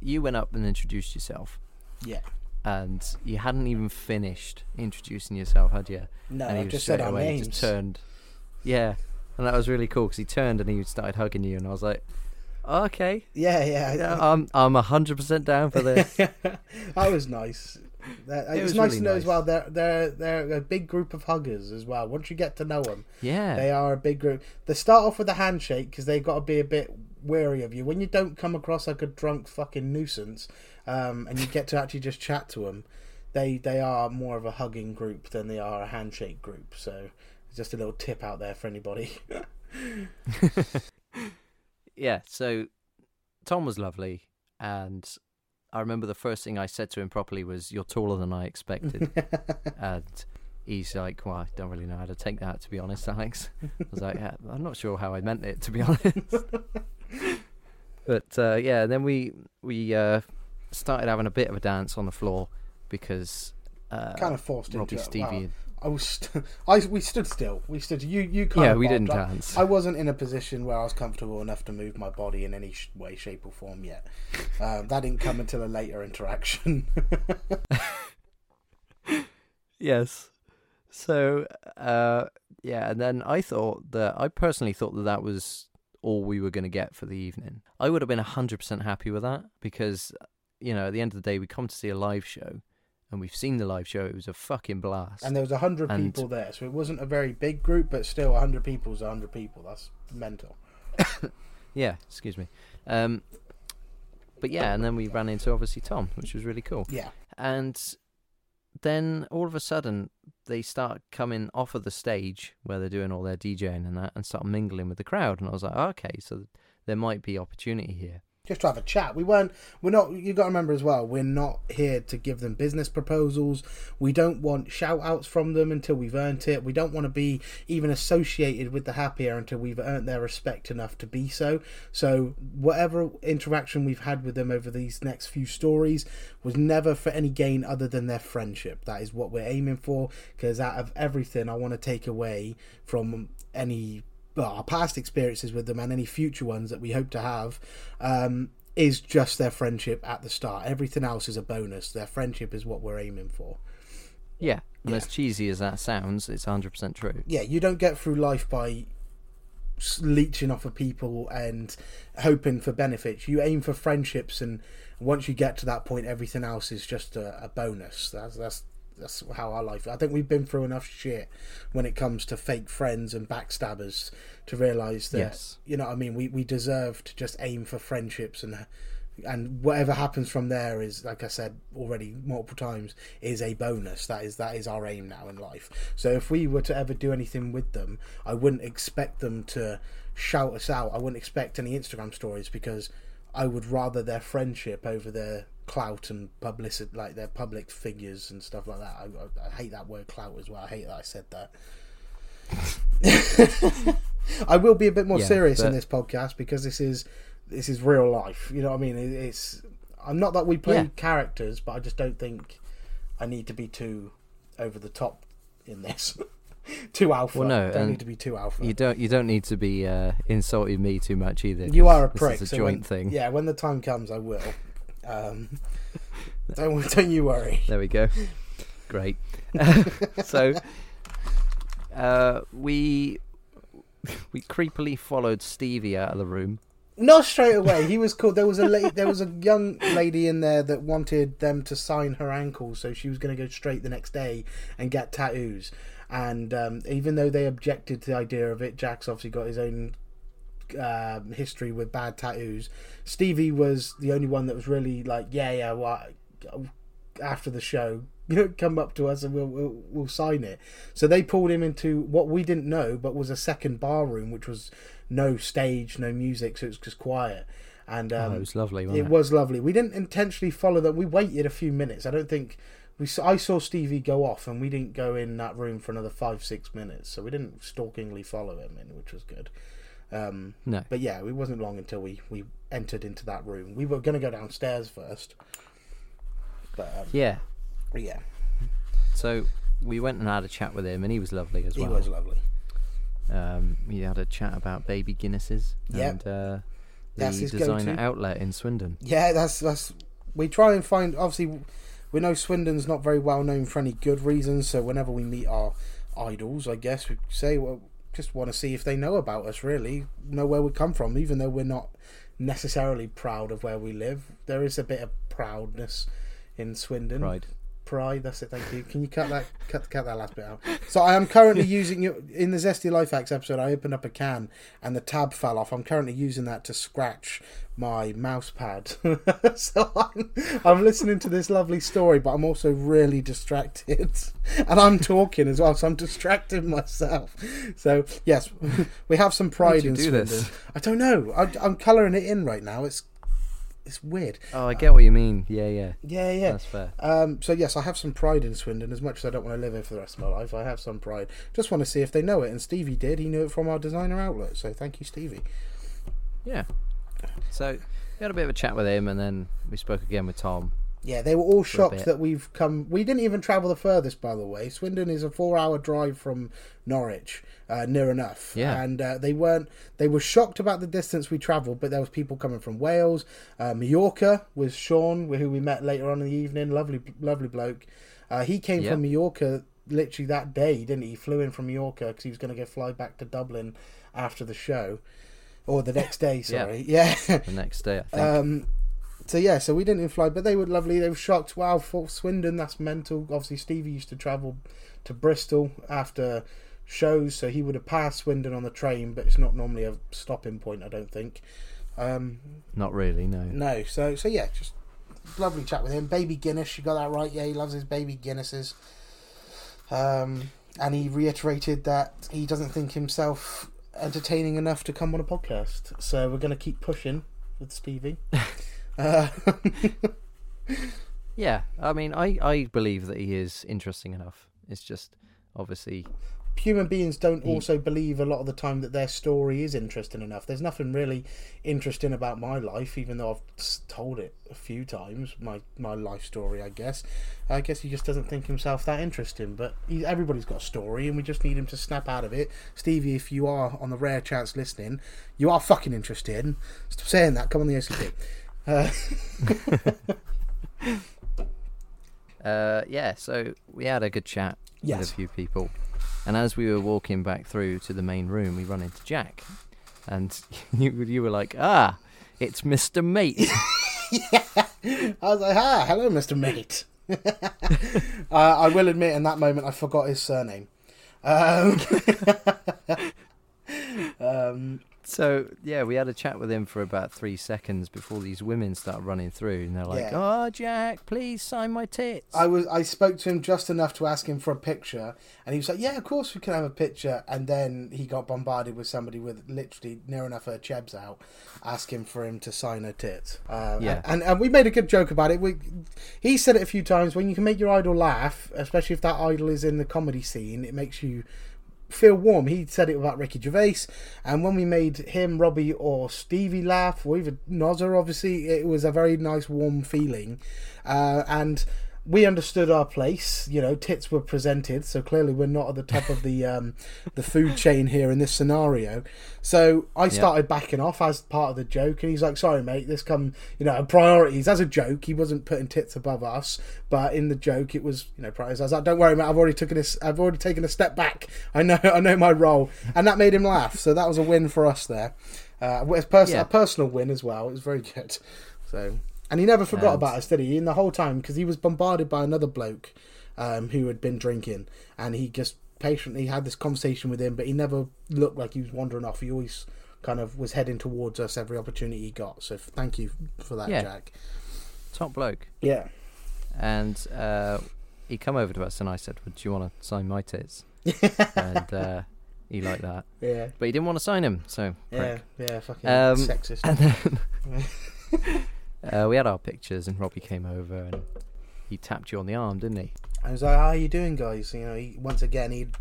you went up and introduced yourself, yeah. and you hadn't even finished introducing yourself, had you? No, and I just said our names. just turned, yeah, and that was really cool because he turned and he started hugging you, and I was like, oh, okay, Yeah, yeah. yeah, I'm I'm hundred percent down for this. that was nice. That, It it was was nice really to know as well. They're they're they're a big group of huggers as well. Once you get to know them, yeah, they are a big group. They start off with a handshake because they've got to be a bit wary of you. When you don't come across like a drunk fucking nuisance, um, and you get to actually just chat to them, they they are more of a hugging group than they are a handshake group. So just a little tip out there for anybody. yeah, so Tom was lovely, and I remember the first thing I said to him properly was, "You're taller than I expected," and he's like, "Well, I don't really know how to take that, to be honest, Alex." I was like, yeah, "I'm not sure how I meant it, to be honest." but uh, yeah, then we we uh, started having a bit of a dance on the floor because uh, kind of forced Robbie, into it. Stevie, Wow. I was, st- I we stood still. We stood. You you kind yeah, of we didn't I- dance. I wasn't in a position where I was comfortable enough to move my body in any sh- way, shape, or form yet. Um, that didn't come until a later interaction. Yes. So, uh, yeah, and then I thought that I personally thought that that was all we were going to get for the evening. I would have been hundred percent happy with that because, you know, at the end of the day, we come to see a live show, and we've seen the live show. It was a fucking blast. And there was a hundred And- people there, so it wasn't a very big group, but still, a hundred people is a hundred people. That's mental. yeah, excuse me. Um, but yeah, and then we ran into obviously Tom, which was really cool. Yeah, And then all of a sudden, they start coming off of the stage where they're doing all their DJing and that, and start mingling with the crowd. And I was like, okay, so there might be opportunity here. Just to have a chat. We weren't. We're not. You got to remember as well. We're not here to give them business proposals. We don't want shout outs from them until we've earned it. We don't want to be even associated with the Happy Hour until we've earned their respect enough to be so. So whatever interaction we've had with them over these next few stories was never for any gain other than their friendship. That is what we're aiming for. Because out of everything, I want to take away from any our past experiences with them and any future ones that we hope to have um, is just their friendship at the start. Everything else is a bonus. Their friendship is what we're aiming for. Yeah, and Yeah. as cheesy as that sounds, it's 100% true. Yeah, you don't get through life by leeching off of people and hoping for benefits. You aim for friendships, and once you get to that point, everything else is just a, a bonus. That's that's that's how our life. I think we've been through enough shit when it comes to fake friends and backstabbers to realise that Yes. you know what I mean. We we deserve to just aim for friendships and. And whatever happens from there is, like I said already multiple times, is a bonus. That is that is our aim now in life. So if we were to ever do anything with them, I wouldn't expect them to shout us out. I wouldn't expect any Instagram stories because I would rather their friendship over their clout and publicity, like their public figures and stuff like that. I, I, I hate that word clout as well. I hate that I said that. I will be a bit more Yeah, serious in this podcast because this is this is real life. You know what I mean? It, it's I'm not that we play Yeah. characters, but I just don't think I need to be too over the top in this. too alpha. Well, no, don't need to be too alpha. You don't you don't need to be uh, insulting me too much either. You are a this prick. Is a so joint when- thing. Yeah, when the time comes, I will. Um, don't don't you worry. There we go. Great. so uh, we we creepily followed Stevie out of the room. Not straight away. He was called. There was a la- there was a young lady in there that wanted them to sign her ankles, so she was going to go straight the next day and get tattoos. And um, even though they objected to the idea of it, Jack's obviously got his own um, history with bad tattoos. Stevie was the only one that was really like, yeah, yeah. Well, after the show, you know, come up to us and we'll, we'll we'll sign it. So they pulled him into what we didn't know, but was a second bar room, which was no stage, no music, so it was just quiet. And um, oh, it was lovely. It it, was lovely. We didn't intentionally follow them. We waited a few minutes. I don't think we. I saw Stevie go off, and we didn't go in that room for another five, six minutes. So we didn't stalkingly follow him in, which was good. Um, No. but yeah, it wasn't long until we we entered into that room. We were going to go downstairs first, but um, Yeah. yeah, So we went and had a chat with him, and he was lovely as well. he was lovely. Um, we had a chat about baby Guinnesses Yep. and uh, the designer go-to. outlet in Swindon. Yeah, that's that's. We try and find. Obviously, we know Swindon's not very well known for any good reasons. So whenever we meet our idols, I guess we say, well, just want to see if they know about us. Really, know where we come from, even though we're not necessarily proud of where we live. There is a bit of proudness in Swindon. Pride. Pride. That's it. Thank you. Can you cut that cut cut that last bit out? So I am currently using in the Zesty Life Hacks episode. I opened up a can and the tab fell off. I'm currently using that to scratch my mouse pad. so I'm, I'm listening to this lovely story, but I'm also really distracted, and I'm talking as well, so I'm distracting myself. So yes, we have some pride in do Swindon. this? I don't know. I, I'm colouring it in right now. It's it's weird. Oh, I get what you mean. Yeah, yeah. Yeah, yeah. That's fair. Um, so yes, I have some pride in Swindon. As much as I don't want to live here for the rest of my life, I have some pride. Just want to see if they know it. And Stevie did. He knew it from our designer outlet. So thank you, Stevie. Yeah. So we had a bit of a chat with him, and then we spoke again with Tom. Yeah, they were all shocked that we've come. We didn't even travel the furthest, by the way. Swindon is a four-hour drive from Norwich, uh, near enough. Yeah. and uh, they weren't. They were shocked about the distance we travelled, but there was people coming from Wales, uh, Mallorca with Sean, who we met later on in the evening. Lovely, lovely bloke. Uh, he came Yeah. from Mallorca literally that day, didn't he? He flew in from Mallorca because he was going to go fly back to Dublin after the show, or the next day. Yeah. Sorry, yeah. The next day, I think. Um, so yeah, so we didn't even fly, but they were lovely. They were shocked. Wow, for Swindon, that's mental. Obviously, Stevie used to travel to Bristol after shows, so he would have passed Swindon on the train, but it's not normally a stopping point, I don't think. Um, Not really, no. no, so so yeah, just lovely chat with him. Baby Guinness, you got that right. Yeah, he loves his baby Guinnesses. Um, and he reiterated that he doesn't think himself entertaining enough to come on a podcast. So we're going to keep pushing with Stevie. uh, Yeah, I mean, I, I believe that he is interesting enough. It's just obviously human beings don't also believe a lot of the time that their story is interesting enough. There's nothing really interesting about my life, even though I've told it a few times. My my life story, I guess. I guess he just doesn't think himself that interesting. But he, everybody's got a story, and we just need him to snap out of it. Stevie, if you are on the rare chance listening, you are fucking interested. Stop saying that. Come on the OCP. Uh, Uh, yeah, so we had a good chat with a few people, and as we were walking back through to the main room, we run into Jack, and you you were like, "Ah, it's Mister Mate." I was like, ah, hello, Mr. Mate. uh, I will admit, in that moment, I forgot his surname. Um, um, so yeah, we had a chat with him for about three seconds before these women start running through, and they're like, Yeah. "Oh, Jack, please sign my tits." I was I spoke to him just enough to ask him for a picture, and he was like, "Yeah, of course we can have a picture." And then he got bombarded with somebody with literally near enough her chebs out, asking for him to sign her tits. Uh, Yeah. and, and we made a good joke about it. We, he said it a few times. When you can make your idol laugh, especially if that idol is in the comedy scene, it makes you feel warm. He said it about Ricky Gervais, and when we made him, Robbie, or Stevie laugh, or even Nozzer, obviously, it was a very nice, warm feeling. Uh, and we understood our place. You know, tits were presented, so clearly we're not at the top of the um, the food chain here in this scenario. So I started backing off as part of the joke, and he's like, "Sorry, mate, this come you know priorities as a joke. He wasn't putting tits above us, but in the joke, it was you know priorities. I was like, "Don't worry, mate, I've already taken a, I've already taken a step back. I know, I know my role," and that made him laugh. So that was a win for us there. Uh, pers- Yeah. a personal win as well. It was very good. So. And he never forgot And- about us, did he? In the whole time, because he was bombarded by another bloke um, who had been drinking, and he just patiently had this conversation with him, but he never looked like he was wandering off. He always kind of was heading towards us every opportunity he got. So thank you for that, Yeah. Jack. Top bloke, Yeah. and uh, he come over to us, and I said, "Would you want to sign my tits?" and uh, he liked that, Yeah. but he didn't want to sign him, so Yeah. Yeah. Fucking Um, sexist. And then uh, we had our pictures, and Robbie came over and he tapped you on the arm, didn't he? I was like, "How are you doing, guys?" You know, he, once again, he'd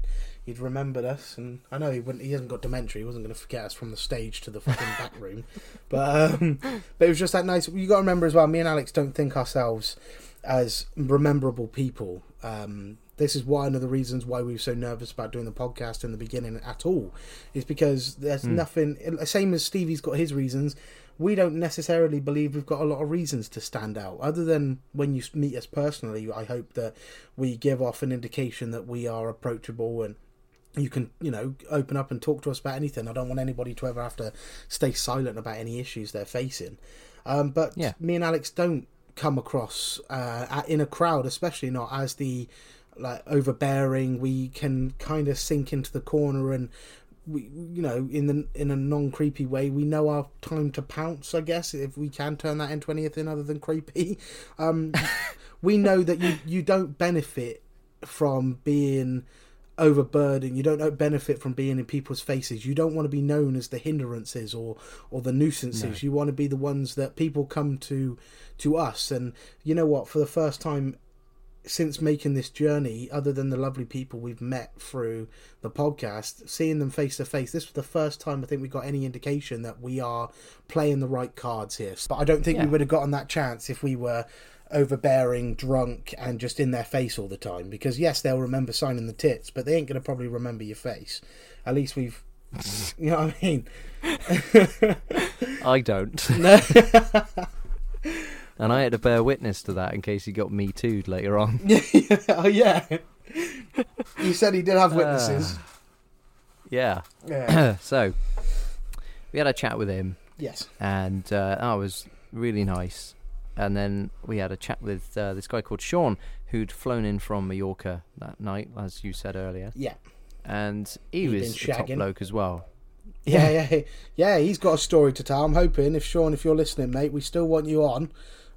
he'd remembered us, and I know he wouldn't. He hasn't got dementia. He wasn't going to forget us from the stage to the fucking back room, but um, but it was just that nice. You got to remember as well. Me and Alex don't think ourselves as rememberable people. Um, this is one of the reasons why we were so nervous about doing the podcast in the beginning at all, is because there's Hmm. nothing. Same as Stevie's got his reasons. We don't necessarily believe we've got a lot of reasons to stand out, other than when you meet us personally. I hope that we give off an indication that we are approachable and you can, you know, open up and talk to us about anything. I don't want anybody to ever have to stay silent about any issues they're facing. Um, but Yeah. me and Alex don't come across uh, in a crowd, especially not as the like overbearing. We can kind of sink into the corner and we, you know, in the in a non creepy way, we know our time to pounce. I guess if we can turn that into anything other than creepy, um, we know that you you don't benefit from being overburdened. You don't benefit from being in people's faces. You don't want to be known as the hindrances or or the nuisances. You want to be the ones that people come to to us. And you know what? For the first time since making this journey, other than the lovely people we've met through the podcast, seeing them face to face, this was the first time I think we got any indication that we are playing the right cards here. But I don't think we would have gotten that chance if we were overbearing, drunk, and just in their face all the time. Because yes, they'll remember signing the tits, but they ain't gonna probably remember your face. At least we've, you know what I mean. I don't. No. and I had to bear witness to that in case he got me too'd later on. oh yeah. You said he did have witnesses. Yeah. yeah. so we had a chat with him, Yes. and uh, that was really nice. and then we had a chat with uh, this guy called Sean, who'd flown in from Mallorca that night, as you said earlier, Yeah. and he He'd was a top bloke as well. Yeah, yeah, yeah. He's got a story to tell. I'm hoping if Sean, if you're listening, mate, we still want you on.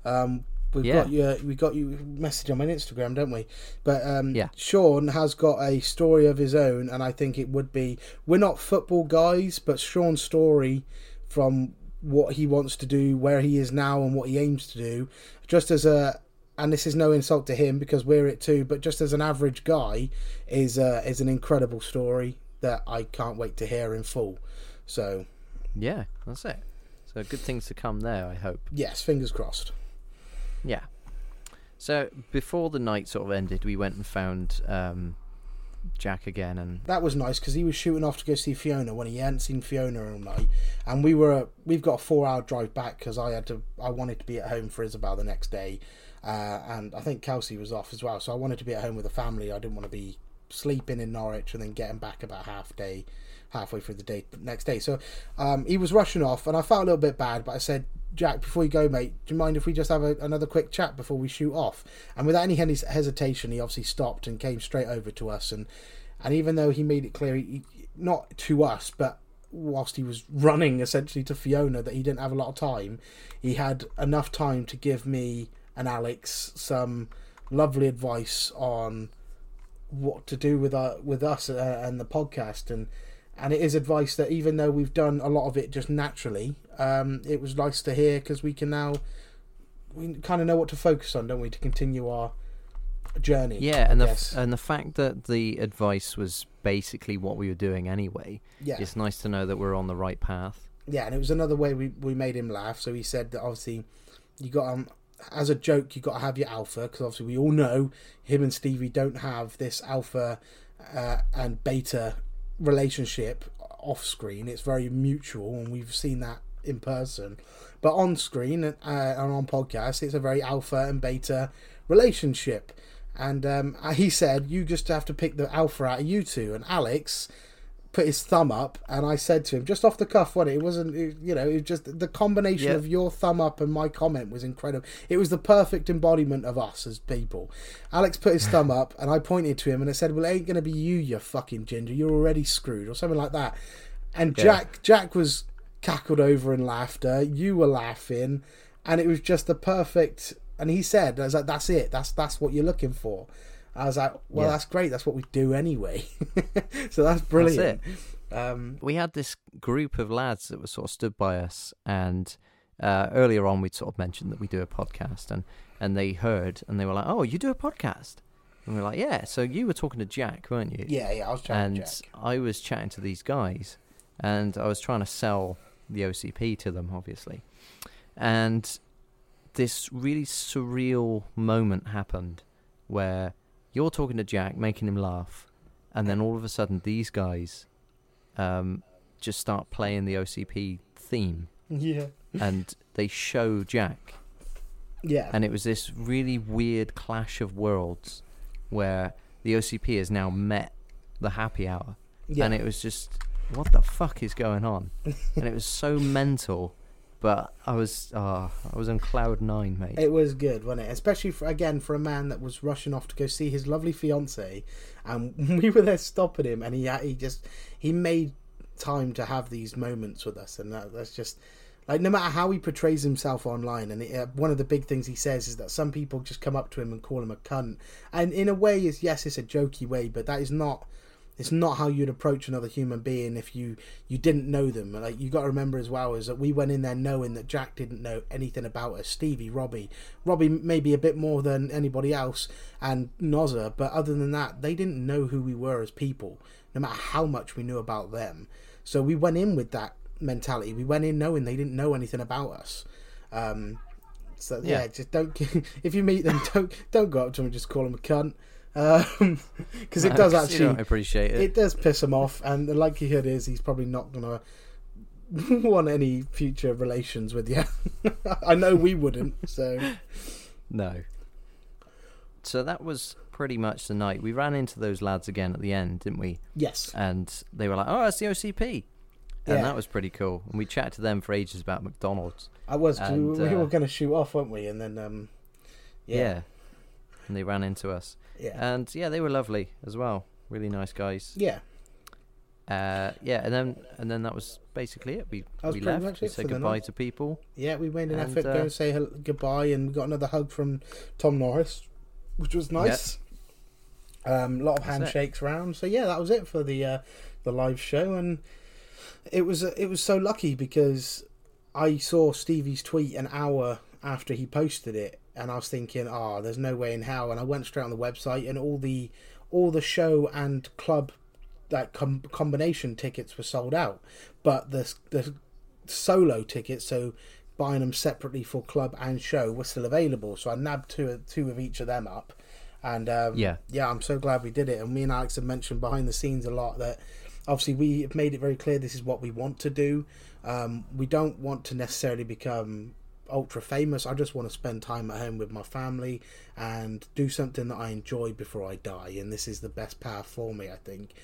Um, we've Yeah. got your, we got you message on my Instagram, don't we? But um, Yeah. Sean has got a story of his own, and I think it would be. We're not football guys, but Sean's story from what he wants to do, where he is now, and what he aims to do, just as a. And this is no insult to him because we're it too, but just as an average guy, is uh, is an incredible story that I can't wait to hear in full. So Yeah, that's it. So good things to come there, I hope. yes, fingers crossed. Yeah. So before the night sort of ended, we went and found um, Jack again, and That was nice because he was shooting off to go see Fiona when he hadn't seen Fiona all night, and we were we've got a four hour drive back because I had to I wanted to be at home for Isabel the next day, uh, and I think Kelsey was off as well, so I wanted to be at home with the family. I didn't want to be sleeping in Norwich and then getting back about half day, halfway through the day next day. So um, he was rushing off, and I felt a little bit bad, but I said. Jack, before you go, mate, do you mind if we just have a, another quick chat before we shoot off? And without any hesitation, he obviously stopped and came straight over to us. And and even though he made it clear, he, not to us, but whilst he was running essentially to Fiona, that he didn't have a lot of time, he had enough time to give me and Alex some lovely advice on what to do with our, with us uh, and the podcast and and it is advice that even though we've done a lot of it just naturally um, it was nice to hear because we can now we kind of know what to focus on don't we to continue our journey yeah, I and the f- and the fact that the advice was basically what we were doing anyway. yeah It's nice to know that we're on the right path. yeah, and it was another way we, we made him laugh. So he said that obviously you got um as a joke you've got to have your alpha because obviously we all know him and Stevie don't have this alpha uh, and beta relationship off screen. It's very mutual, and we've seen that in person. But on screen uh, and on podcast, it's a very alpha and beta relationship. And um, he said, "You just have to pick the alpha out of you two. And Alex put his thumb up, and I said to him, just off the cuff, what it? it wasn't, it, you know, it was just the combination Yeah. of your thumb up and my comment was incredible. It was the perfect embodiment of us as people. Alex put his thumb up, and I pointed to him and I said, "Well, it ain't gonna be you, you fucking ginger. You're already screwed," or something like that. And Yeah. Jack, Jack was cackled over in laughter. You were laughing, and it was just the perfect. And he said, "I was like, that's it. That's that's what you're looking for." I was like, "Well, Yeah. that's great. That's what we do anyway." so that's brilliant. it. Um, We had this group of lads that were sort of stood by us, and uh, earlier on we'd sort of mentioned that we do a podcast, and and they heard and they were like, "Oh, you do a podcast?" And we were like, "Yeah." So you were talking to Jack, weren't you? yeah, yeah. I was chatting and to Jack. I was chatting to these guys, and I was trying to sell the OCP to them, obviously. And this really surreal moment happened where you're talking to Jack, making him laugh, and then all of a sudden these guys um, just start playing the OCP theme, Yeah, and they show Jack, yeah, and it was this really weird clash of worlds where the OCP has now met the happy hour. Yeah. and it was just what the fuck is going on? And it was so mental but i was uh, i was on cloud nine mate It was good, wasn't it? Especially for again for a man that was rushing off to go see his lovely fiance, and we were there stopping him, and he he just he made time to have these moments with us, and that, that's just like no matter how he portrays himself online, and it, uh, one of the big things he says is that some people just come up to him and call him a cunt, and in a way, is yes, it's a jokey way, but that is not. It's not how you'd approach another human being if you you didn't know them. Like you got to remember as well is that we went in there knowing that Jack didn't know anything about us. Stevie, Robbie, Robbie maybe a bit more than anybody else, and Nozza. But other than that, they didn't know who we were as people, no matter how much we knew about them. So we went in with that mentality. We went in knowing they didn't know anything about us. Um, so yeah. Yeah. just don't. If you meet them, don't don't go up to them and just call them a cunt, because it does does 'cause you actually appreciate it, it does piss him off, and the likelihood is he's probably not gonna want any future relations with you. I know we wouldn't. So no so that was pretty much the night we ran into those lads again at the end didn't we yes, and they were like oh it's the ocp and Yeah. that was pretty cool. And we chatted to them for ages about McDonald's. I was. we, And, we were uh, going to shoot off, weren't we? And then, um, yeah, and they ran into us, yeah, and yeah, they were lovely as well. Really nice guys. yeah. Uh, yeah, and then and then that was basically it. We we left. We said goodbye to people. Yeah, we made an And, effort to go uh, and say hel- goodbye, and we got another hug from Tom Norris, which was nice. Um, a lot of That's it. handshakes round. So yeah, that was it for the uh, the live show, and it was uh, it was so lucky because I saw Stevie's tweet an hour after he posted it, and I was thinking, oh, there's no way in hell, and I went straight on the website, and all the all the show and club like com- combination tickets were sold out, but the the solo tickets, so buying them separately for club and show, were still available. So I nabbed two two of each of them up, and um, Yeah. yeah, I'm so glad we did it. And me and Alex have mentioned behind the scenes a lot that obviously we have made it very clear this is what we want to do. Um, we don't want to necessarily become ultra famous. I just want to spend time at home with my family and do something that I enjoy before I die. And this is the best path for me, I think.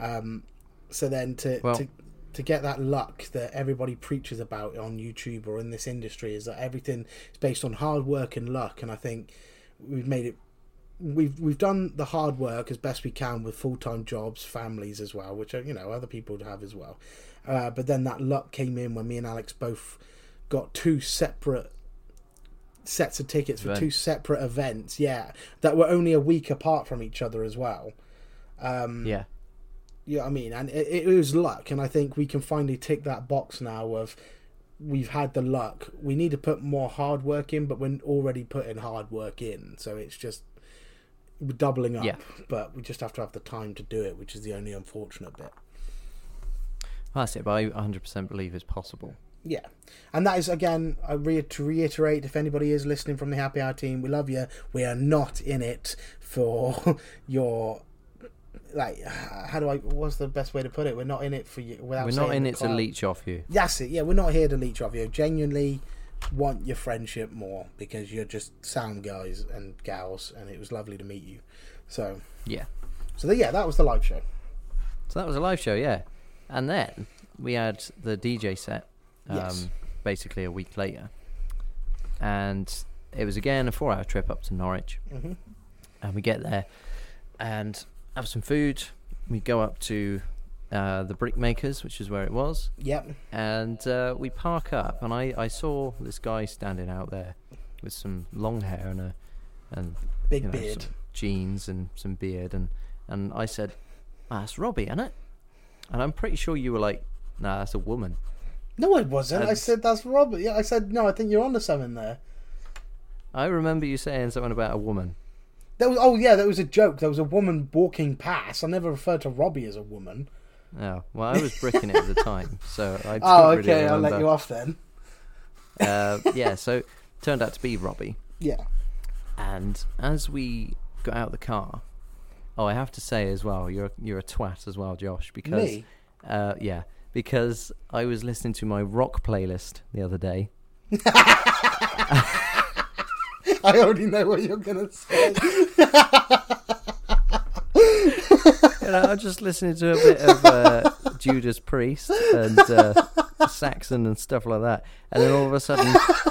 Um, so then to, Well- to to get that luck that everybody preaches about on YouTube or in this industry is that everything is based on hard work and luck. And I think we've made it we've we've done the hard work as best we can with full time jobs, families as well, which are you know other people have as well. Uh, but then that luck came in when me and Alex both got two separate sets of tickets for two separate events. Yeah, that were only a week apart from each other as well. Um, Yeah, you know what I mean? And it, it was luck, and I think we can finally tick that box now of we've had the luck. We need to put more hard work in, but we're already putting hard work in, so it's just we're doubling up. Yeah. But we just have to have the time to do it, which is the only unfortunate bit. that's it. But I 100% believe it's possible. Yeah, and that is again I re- to reiterate. If anybody is listening from the Happy Hour team, we love you. We are not in it for your like. How do I? What's the best way to put it? We're not in it for you. Without We're not in the it to leech off you. That's it. Yeah, we're not here to leech off you. Genuinely want your friendship more because you're just sound guys and gals, and it was lovely to meet you. So, Yeah. so yeah, that was the live show. So that was a live show, yeah. And then we had the DJ set, um, Yes. basically a week later, and it was again a four-hour trip up to Norwich. hmm and we get there and have some food. We go up to uh, the Brickmakers, which is where it was, Yep. and uh, we park up. And I, I saw this guy standing out there with some long hair and a and Big you know, beard. jeans and some beard, and and I said, ah, "That's Robbie, isn't it?" And I'm pretty sure you were like, "Nah, that's a woman." No, it wasn't. I said that's Robert. Yeah, I said no. I think you're onto something there. I remember you saying something about a woman. That was oh yeah, that was a joke. There was a woman walking past. I never referred to Robbie as a woman. Oh, well, I was bricking it at the time, so I. Oh, don't really okay. I'll let you off then. uh, yeah, so turned out to be Robbie. Yeah. And as we got out of the car, oh, I have to say as well, you're you're a twat as well, Josh, because Me. uh, yeah, because I was listening to my rock playlist the other day. I already know what you're gonna say. You know, I was just listening to a bit of uh, Judas Priest and uh, Saxon and stuff like that, and then all of a sudden,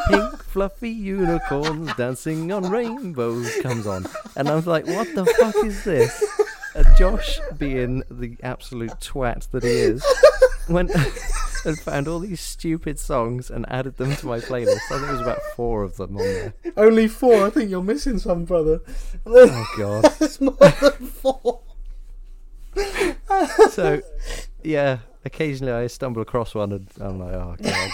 pink fluffy unicorns dancing on rainbows comes on, and I'm like, what the fuck is this? And Josh, being the absolute twat that he is, went and found all these stupid songs and added them to my playlist. I think there was about four of them on there. Only four. I think you're missing some, brother. Oh god. It's more than four. So, yeah, occasionally I stumble across one and I'm like, oh god.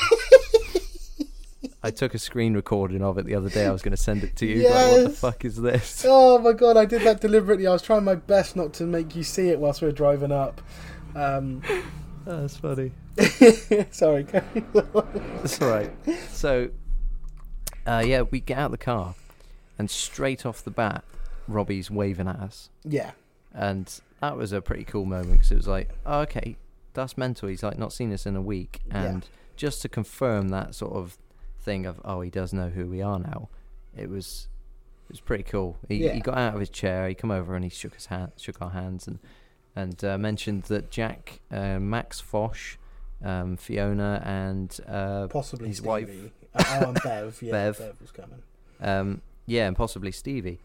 I took a screen recording of it the other day. I was going to send it to you. Like, what the fuck is this? Oh my god, I did that deliberately. I was trying my best not to make you see it whilst we were driving up. Um, Oh, that's funny. sorry. That's all right. So, uh, yeah, we get out of the car, and straight off the bat, Robbie's waving at us, yeah. and that was a pretty cool moment because it was like, oh, okay, that's mental. He's like not seen us in a week, Yeah. and just to confirm that sort of thing of, oh, he does know who we are now. It was, it was pretty cool. He, Yeah. he got out of his chair, he come over and he shook his hand, shook our hands, and and uh, mentioned that Jack uh, Max Fosh um, Fiona, and uh, Possibly his Stevie. wife. Uh, oh, and Bev. Yeah, Bev. Bev. was coming. um, yeah, and possibly Stevie.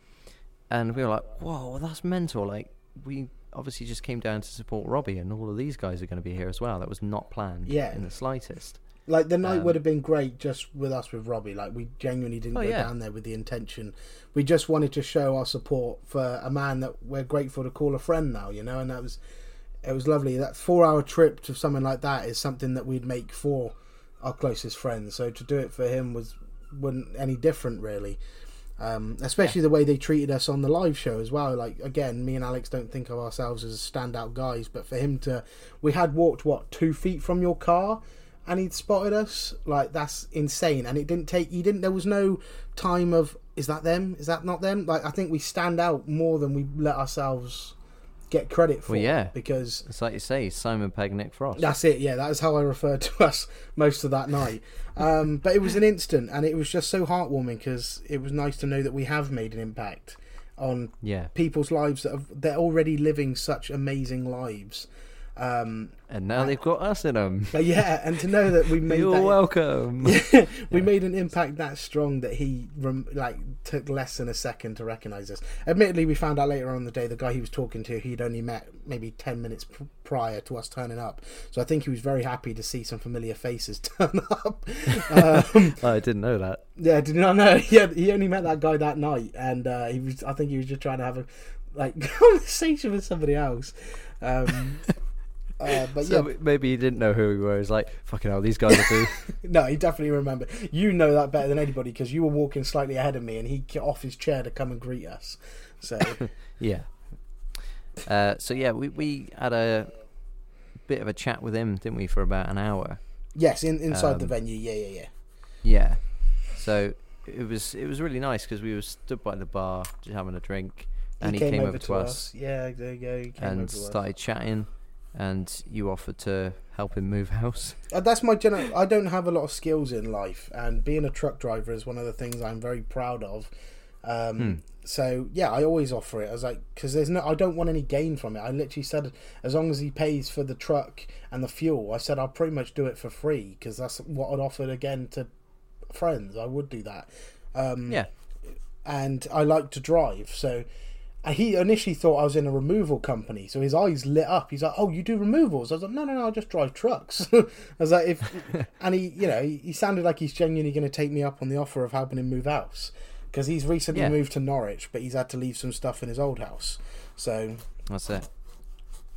And we were like, "Whoa, that's mental!" Like we obviously just came down to support Robbie, and all of these guys are going to be here as well. That was not planned, Yeah. in the slightest. Like the night Um, would have been great just with us with Robbie. Like we genuinely didn't Oh, go yeah. down there with the intention. We just wanted to show our support for a man that we're grateful to call a friend now. You know, and that was it was lovely. That four hour trip to something like that is something that we'd make for our closest friends. So to do it for him was wasn't any different really. Um, especially the way they treated us on the live show as well. Like again, me and Alex don't think of ourselves as standout guys, but for him to, we had walked what two feet from your car, and he'd spotted us. Like that's insane. And it didn't take. He didn't. There was no time of is that them? Is that not them? Like I think we stand out more than we let ourselves get credit for. Well, yeah. because It's like you say, Simon Pegg, Nick Frost. that's it. Yeah, that is how I referred to us most of that night. Um, but it was an instant, and it was just so heartwarming because it was nice to know that we have made an impact on yeah, people's lives that have, they're already living such amazing lives. Um, and now they've got us in them. but yeah, and to know that we made You're that, welcome. we made an impact that strong that he rem- like took less than a second to recognize us. Admittedly, we found out later on in the day the guy he was talking to he'd only met maybe ten minutes pr- prior to us turning up. So I think he was very happy to see some familiar faces turn up. um, I didn't know that. yeah, did not know. He had, he only met that guy that night, and uh, he was. I think he was just trying to have a like conversation with somebody else. Um, uh, but So yeah, maybe he didn't know who we were. He's like, fucking hell, these guys are do. No, he definitely remembered. You know that better than anybody because you were walking slightly ahead of me, and he got off his chair to come and greet us. So yeah. Uh, so yeah, we we had a bit of a chat with him, didn't we, for about an hour? yes, in, inside the Um, venue, yeah, yeah, yeah. Yeah. So it was it was really nice because we were stood by the bar just having a drink, and he, came, over, to us, Yeah, there you go. He came and over to us. started chatting, and you offered to help him move house. Uh, that's my general. I don't have a lot of skills in life, and being a truck driver is one of the things I'm very proud of. Um, Hmm. So yeah, I always offer it. I was like, because there's no, I don't want any gain from it. I literally said, as long as he pays for the truck and the fuel, I said I'll pretty much do it for free because that's what I'd offered again to friends. I would do that. Um, Yeah. and I like to drive. So and he initially thought I was in a removal company, so his eyes lit up. He's like, "Oh, you do removals?" I was like, "No, no, no, I just drive trucks." I was like, "If," and he, you know, he, sounded like he's genuinely going to take me up on the offer of helping him move house because he's recently Yeah. moved to Norwich, but he's had to leave some stuff in his old house. So That's it.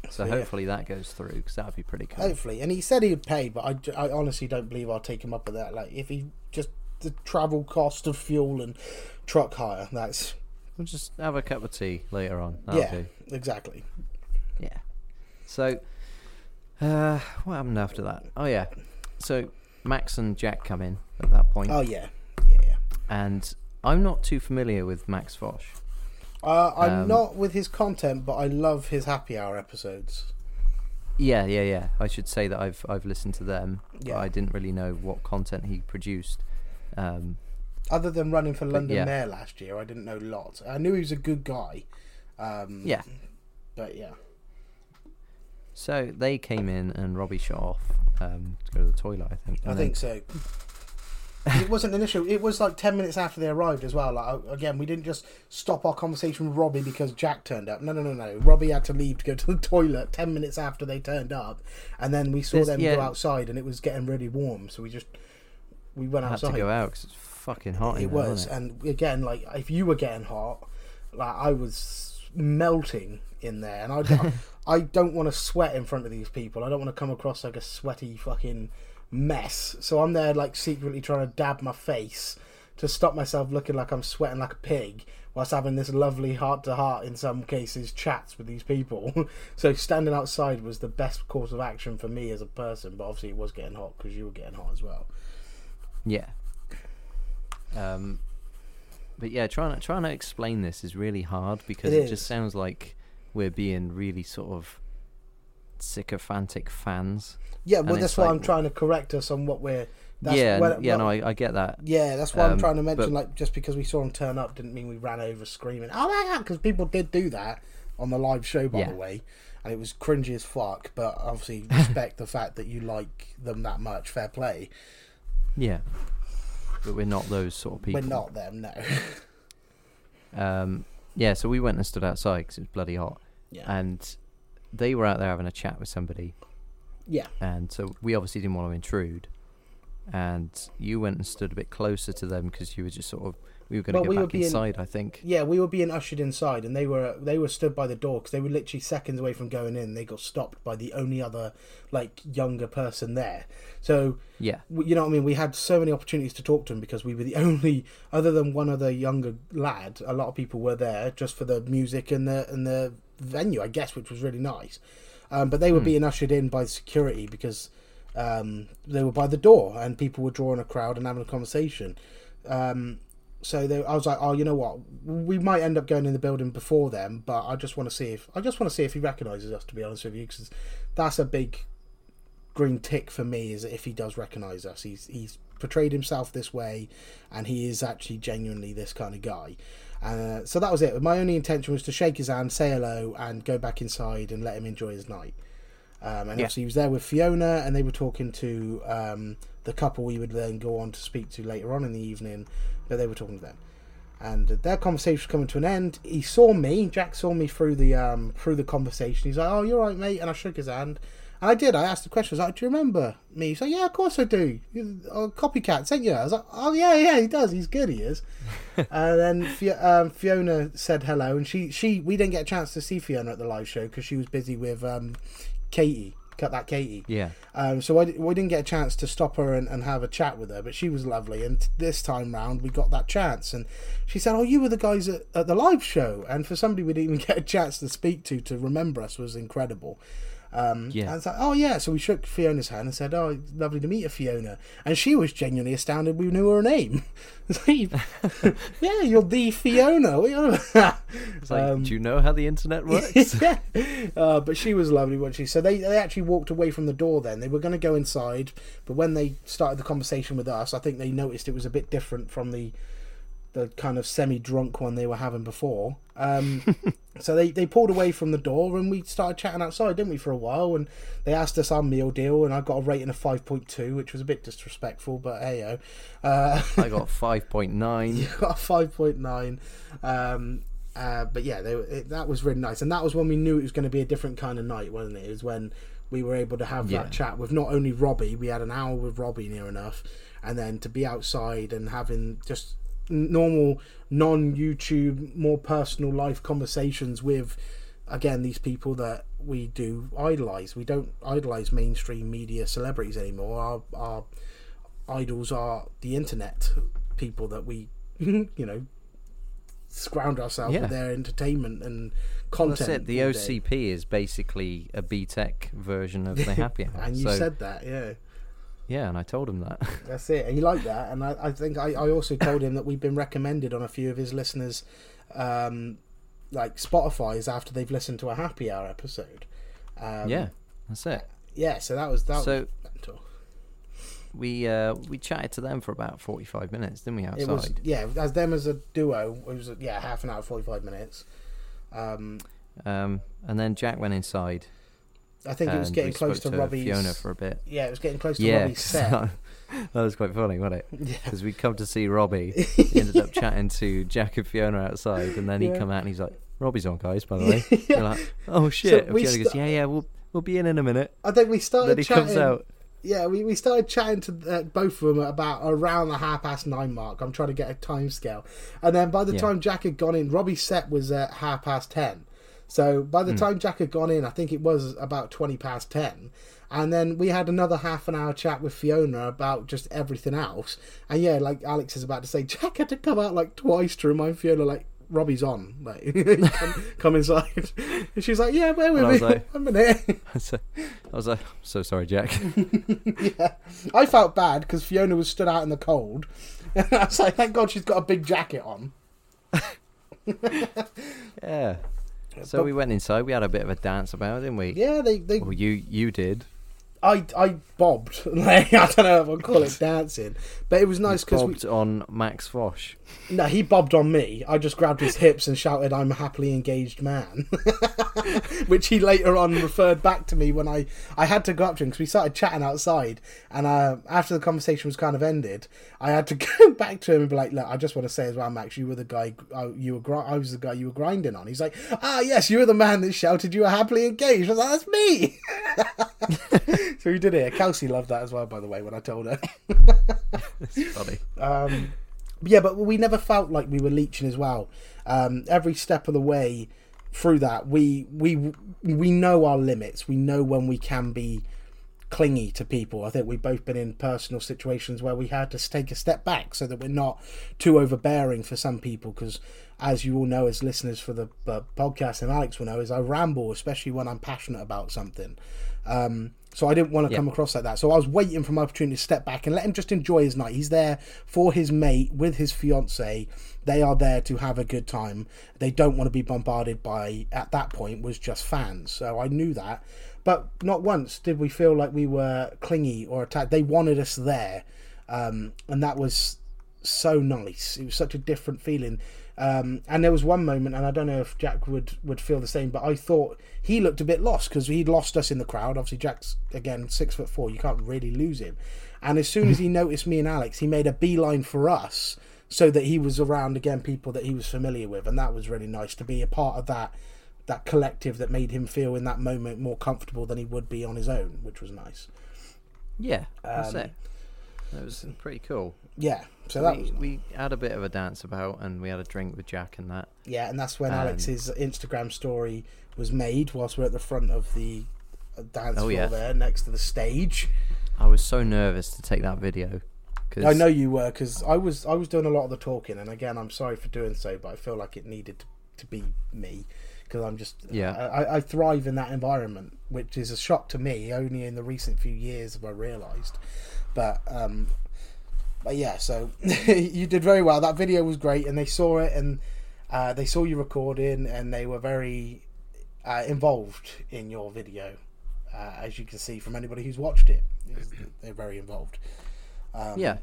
So yeah. hopefully that goes through because that would be pretty cool. hopefully, and he said he would pay, but I, I honestly don't believe I'll take him up with that. Like, if he just the travel cost of fuel and truck hire, that's We'll just have a cup of tea later on. That'll yeah, do. exactly. Yeah. So, uh, what happened after that? Oh yeah. So Max and Jack come in at that point, Oh yeah, yeah, yeah. and I'm not too familiar with Max Fosh. Uh, I'm Um, not with his content, but I love his happy hour episodes. Yeah, yeah, yeah. I should say that I've I've listened to them, but Yeah. I didn't really know what content he produced. Um, Other than running for London yeah. Mayor last year, I didn't know lots. I knew he was a good guy. Um, yeah. but yeah, So they came in and Robbie shot off um, to go to the toilet. I think. I think so. it wasn't an issue. It was like ten minutes after they arrived as well. Like again, we didn't just stop our conversation with Robbie because Jack turned up. No, no, no, no. Robbie had to leave to go to the toilet ten minutes after they turned up, and then we saw There's- them yeah. go outside, and it was getting really warm. So we just we went then had outside. to go out because it's fucking hot. in it there, was, wasn't it? and again, like if you were getting hot, like I was melting in there, and I, I don't want to sweat in front of these people. I don't want to come across like a sweaty fucking mess. So I'm there like secretly trying to dab my face to stop myself looking like I'm sweating like a pig, whilst having this lovely heart to heart in some cases chats with these people. so standing outside was the best course of action for me as a person, but obviously it was getting hot because you were getting hot as well. Yeah. Um, but yeah, trying to trying to explain this is really hard because It it, just sounds like we're being really sort of sycophantic fans. Yeah, well, that's why like- I'm trying to correct us on what we're. That's yeah, when- yeah, well, no, I, I get that. yeah, that's why I'm Um, trying to mention. but- Like, just because we saw him turn up didn't mean we ran over screaming. Oh my god! Because people did do that on the live show, by Yeah. the way. and it was cringy as fuck. But obviously, respect the fact that you like them that much. Fair play. Yeah. But we're not those sort of people. We're not them, no. Um, yeah, so we went and stood outside because it was bloody hot, yeah, and they were out there having a chat with somebody, yeah, and so we obviously didn't want to intrude. And you went and stood a bit closer to them because you were just sort of we were going to Well, go we back being- inside, I think. yeah. We were being ushered inside, and they were they were stood by the door because they were literally seconds away from going in. They got stopped by the only other like younger person there. So Yeah, you know what I mean? We had so many opportunities to talk to him because we were the only, other than one other younger lad, a lot of people were there just for the music and the and the venue, I guess, which was really nice. Um, but they were Hmm. being ushered in by security because um, they were by the door and people were drawing a crowd and having a conversation. Um, so they, I was like, oh, you know what? We might end up going in the building before them, but I just want to see if I just want to see if he recognises us. To be honest with you, because that's a big green tick for me is if he does recognize us he's he's portrayed himself this way and he is actually genuinely this kind of guy uh, so that was it my only intention was to shake his hand say hello and go back inside and let him enjoy his night um, and Yeah. obviously he was there with Fiona and they were talking to um, the couple we would then go on to speak to later on in the evening but they were talking to them and their conversation was coming to an end. He saw me. Jack saw me through the um, through the conversation. He's like, "Oh, you're right, mate," and I shook his hand. And I did. I asked the question. I was like, "Do you remember me?" He's like, "Yeah, of course I do." Oh, copycat, ain't you? I was like, "Oh yeah, yeah, he does. He's good. He is." and then um, Fiona said hello, and she she we didn't get a chance to see Fiona at the live show because she was busy with um, Katie. Cut that, Katie. yeah, Um, so I, we didn't get a chance to stop her and, and have a chat with her, but she was lovely. And this time round, we got that chance. And she said, "Oh, you were the guys at, at the live show." And for somebody we didn't even get a chance to speak to to remember us was incredible. Um, Yeah. And it's like, oh yeah. So we shook Fiona's hand and said, "Oh, lovely to meet you, Fiona." And she was genuinely astounded we knew her name. Like, yeah, you're the Fiona. What are you on about?" it's like, Um, do you know how the internet works? yeah. Uh, but she was lovely, wasn't she? So they, they actually walked away from the door then. They were going to go inside, but when they started the conversation with us, I think they noticed it was a bit different from the the kind of semi drunk one they were having before. Um, so they, they pulled away from the door and we started chatting outside, didn't we, for a while? And they asked us our meal deal, and I got a rating of 5.2, which was a bit disrespectful, but hey, uh, I got five point nine. You got five point nine. Um, uh, but yeah, they, it, that was really nice, and that was when we knew it was going to be a different kind of night, wasn't it? It was when we were able to have Yeah. that chat with not only Robbie, we had an hour with Robbie near enough, and then to be outside and having just normal, non YouTube, more personal life conversations with. Again, these people that we do idolize. We don't idolize mainstream media celebrities anymore. Our, our idols are the internet people that we, you know, scrounge ourselves Yeah. with their entertainment and Well, content. that's it. The all day. OCP is basically a BTEC version of the Happy Hour. And you so, said that, yeah. Yeah, and I told him that. That's it. And you like that. And I, I think I, I also told him that we've been recommended on a few of his listeners, um, like Spotify's after they've listened to a happy hour episode. Um, yeah, that's it. Yeah, so that was that So- was mental. We uh, we chatted to them for about forty five minutes, didn't we? Outside. It was yeah, as them as a duo, it was yeah, half an hour, forty five minutes. Um, Um, and then Jack went inside. I think it was getting close spoke to Robbie's Fiona for a bit. Yeah, it was getting close to Yeah, Robbie's set. that was quite funny, wasn't it? yeah. Because we come to see Robbie, he ended up chatting to Jack and Fiona outside, and then he Yeah. come out and he's like, "Robbie's on, guys." By the way, You're like, "Oh shit!" and we Fiona goes, "Yeah, yeah, we'll we'll be in in a minute." I think we started Then he chatting. comes out. Yeah, we, we started chatting to uh, both of them at about around the half past nine mark. I'm trying to get a time scale, and then by the Yeah. time Jack had gone in, Robbie's set was at half past ten. So by the hmm. time Jack had gone in, I think it was about twenty past ten. And then we had another half an hour chat with Fiona about just everything else. And yeah, like Alex is about to say, Jack had to come out like twice to remind Fiona, like, Robbie's on. Like, come, come inside. And she's like, yeah, bear with And I me. was like- One minute. I was like, "So sorry, Jack." yeah. I felt bad because Fiona was stood out in the cold. And I was like, thank God she's got a big jacket on. yeah. So But- we went inside. We had a bit of a dance about, it, didn't we? Yeah, they. they Well, you you did. I I bobbed. Like, I don't know if I'll call it dancing, but it was nice because we Bobbed on Max Fosh. no, he bobbed on me. I just grabbed his hips and shouted, "I'm a happily engaged man," which he later on referred back to me when I I had to go up to him because we started chatting outside, and uh, after the conversation was kind of ended, I had to go back to him and be like, "Look, I just want to say as well, Max, you were the guy. Uh, you were gri- I was the guy you were grinding on." He's like, "Ah, yes, you were the man that shouted you were happily engaged." I was like, "That's me." So we did it. Kelsey loved that as well, by the way, when I told her. It's funny. Um, yeah, but we never felt like we were leeching as well. Um, every step of the way through that, we we we know our limits. We know when we can be clingy to people. I think we've both been in personal situations where we had to take a step back so that we're not too overbearing for some people. Because as you all know, as listeners for the uh, podcast, and Alex will know, is I ramble, especially when I'm passionate about something. Um, so I didn't want to Yeah. come across like that. So I was waiting for my opportunity to step back and let him just enjoy his night. He's there for his mate with his fiance. They are there to have a good time. They don't want to be bombarded by at that point was just fans. So I knew that. But not once did we feel like we were clingy or attacked. They wanted us there. Um, and that was so nice. It was such a different feeling. Um, and there was one moment, and I don't know if Jack would, would feel the same, but I thought he looked a bit lost because he'd lost us in the crowd. Obviously, Jack's again six foot four. You can't really lose him. And as soon as he noticed me and Alex, he made a beeline for us so that he was around again people that he was familiar with, and that was really nice to be a part of that that collective that made him feel in that moment more comfortable than he would be on his own, which was nice. Yeah, that's Um, it. That was pretty cool. Yeah, so that we, was we had a bit of a dance about, and we had a drink with Jack and that. Yeah, and that's when Um, Alex's Instagram story was made whilst we're at the front of the uh, dance Oh, floor yeah. there next to the stage. I was so nervous to take that video. Cause I know you were because I was I was doing a lot of the talking, and again, I'm sorry for doing so, but I feel like it needed to, to be me because I'm just Yeah. I, I thrive in that environment, which is a shock to me. Only in the recent few years have I realised, but um, but yeah, so you did very well. That video was great, and they saw it, and uh, they saw you recording, and they were very uh, involved in your video, uh, as you can see from anybody who's watched it. They're very involved. Um, Yeah,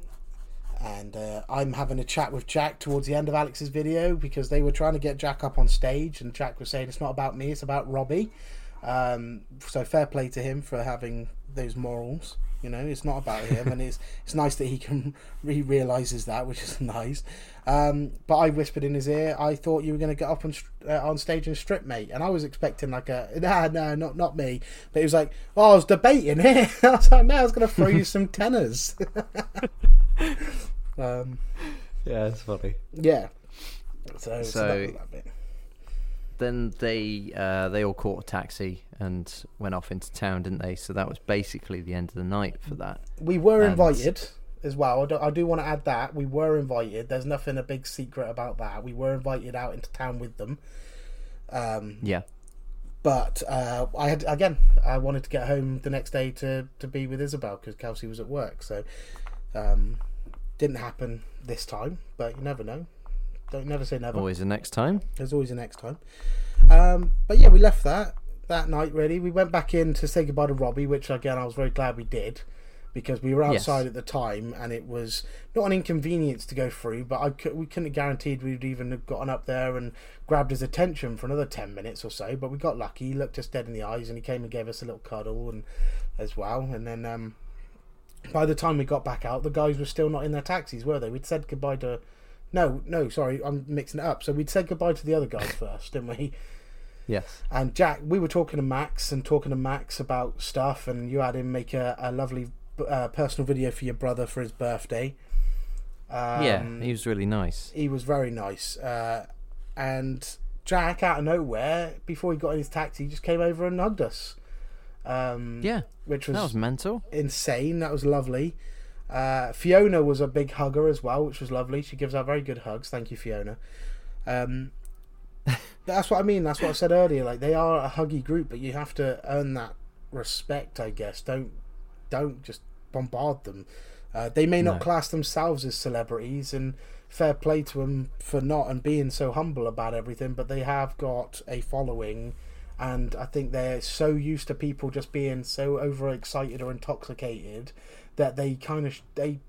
and uh, I'm having a chat with Jack towards the end of Alex's video because they were trying to get Jack up on stage, and Jack was saying it's not about me, it's about Robbie. Um, so fair play to him for having those morals. You know, it's not about him, and it's it's nice that he can he realizes that, which is nice. Um, but I whispered in his ear, I thought you were going to get up on uh, on stage and strip, mate, and I was expecting like a nah, no, not not me. But he was like, oh, I was debating here. I was like, man, I was going to throw you some tenors. um, yeah, it's funny. yeah. So, so, So- that that bit. Then they uh, they all caught a taxi and went off into town, didn't they? So that was basically the end of the night for that. we were and- invited as well. I do, I do want to add that we were invited. There's nothing a big secret about that. We were invited out into town with them. Um, Yeah, but uh, I had again. I wanted to get home the next day to to be with Isabel because Kelsey was at work. So um, didn't happen this time. But you never know. Don't never say never. always the next time. There's always a next time. Um, but yeah, we left that that night. Really, we went back in to say goodbye to Robbie, which again I was very glad we did because we were Yes. outside at the time and it was not an inconvenience to go through. But I could, we couldn't have guaranteed we'd even have gotten up there and grabbed his attention for another ten minutes or so. But we got lucky. He looked us dead in the eyes and he came and gave us a little cuddle and as well. And then um, by the time we got back out, the guys were still not in their taxis, were they? We'd said goodbye to. No, no, sorry, I'm mixing it up. So we'd said goodbye to the other guys first, didn't we? Yes. And Jack, we were talking to Max and talking to Max about stuff, and you had him make a, a lovely uh, personal video for your brother for his birthday. Um, yeah, he was really nice. he was very nice. Uh, and Jack, out of nowhere, before he got in his taxi, he just came over and hugged us. Um, Yeah, which that was mental. insane. That was lovely. Uh, Fiona was a big hugger as well, which was lovely. She gives out very good hugs. Thank you, Fiona. Um, that's what I mean. That's what I said earlier. Like they are a huggy group, but you have to earn that respect. I guess don't don't just bombard them. Uh, they may not No. class themselves as celebrities, and fair play to them for not and being so humble about everything. But they have got a following, and I think they're so used to people just being so overexcited or intoxicated that they kind of they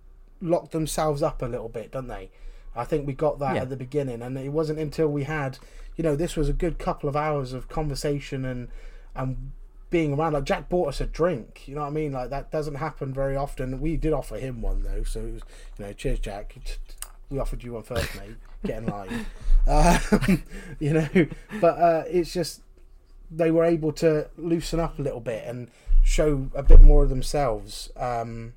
lock themselves up a little bit, don't they? I think we got that Yeah. at the beginning, and it wasn't until we had, you know, this was a good couple of hours of conversation and and being around. Like Jack bought us a drink, you know what I mean? Like that doesn't happen very often. We did offer him one though, so it was, you know, cheers, Jack. We offered you one first, mate. Get in line. Um, you know, but uh, it's just they were able to loosen up a little bit and show a bit more of themselves. Um,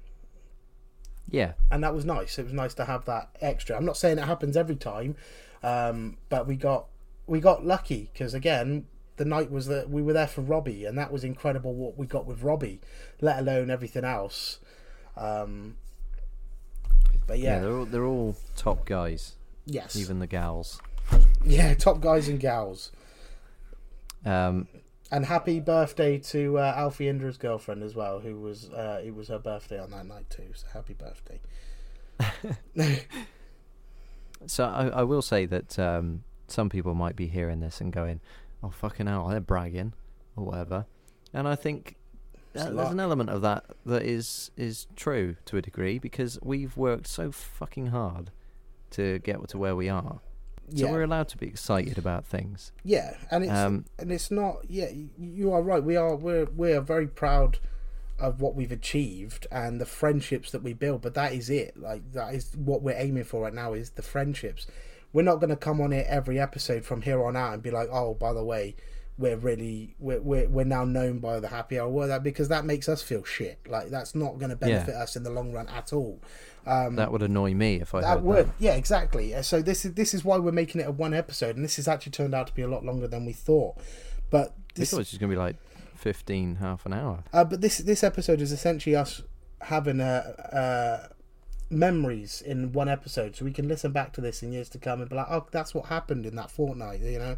Yeah, and that was nice. It was nice to have that extra. I'm not saying it happens every time, um, but we got we got lucky because again, the night was that we were there for Robbie, and that was incredible what we got with Robbie, let alone everything else. Um, but yeah, yeah, they're all they're all top guys, yes, even the gals. yeah, top guys and gals. Um, And happy birthday to uh, Alfie Indra's girlfriend as well, who was uh, it was her birthday on that night too. So happy birthday. so I, I will say that um, some people might be hearing this and going, "Oh fucking hell, they're bragging," or whatever. And I think It's there's an element of that that is is true to a degree because we've worked so fucking hard to get to where we are. So yeah, we're allowed to be excited about things. yeah, and it's Um, and it's not. Yeah, you are right. We are we're we're very proud of what we've achieved and the friendships that we build. But that is it. Like that is what we're aiming for right now. Is the friendships. We're not going to come on here every episode from here on out and be like, oh, by the way, we're really we're we're, we're now known by the happy hour that because that makes us feel shit. Like that's not going to benefit us in the long run at all. Um, that would annoy me if I that would, that. yeah, exactly. Uh, So this is this is why we're making it a one episode, and this has actually turned out to be a lot longer than we thought. But We this, thought it was just gonna be like fifteen, half an hour. uh, but this this episode is essentially us having uh, uh, memories in one episode, so we can listen back to this in years to come and be like, oh, that's what happened in that fortnight, you know.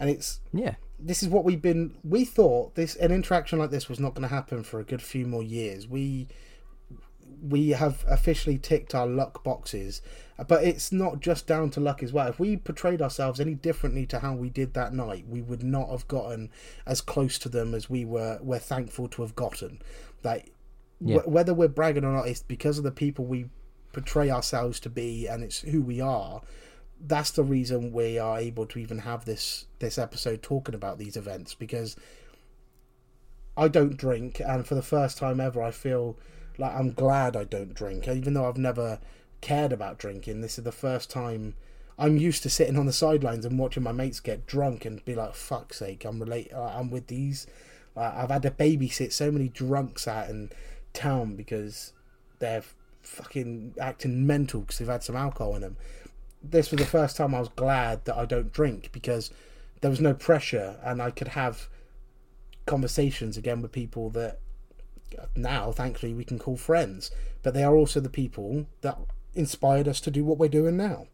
And it's Yeah, this is what we've been. We thought this an interaction like this was not going to happen for a good few more years. We we have officially ticked our luck boxes, but it's not just down to luck as well. If we portrayed ourselves any differently to how we did that night, we would not have gotten as close to them as we were. We're thankful to have gotten. Like Yeah. wh- whether we're bragging or not, it's because of the people we portray ourselves to be, and it's who we are that's the reason we are able to even have this this episode talking about these events because I don't drink and for the first time ever I feel like I'm glad I don't drink even though I've never cared about drinking. This is the first time I'm used to sitting on the sidelines and watching my mates get drunk and be like fuck's sake I'm relate I'm with these. Uh, I've had to babysit so many drunks out in town because they're fucking acting mental because they've had some alcohol in them. This was the first time I was glad that I don't drink because there was no pressure and I could have conversations again with people that now thankfully we can call friends but they are also the people that inspired us to do what we're doing now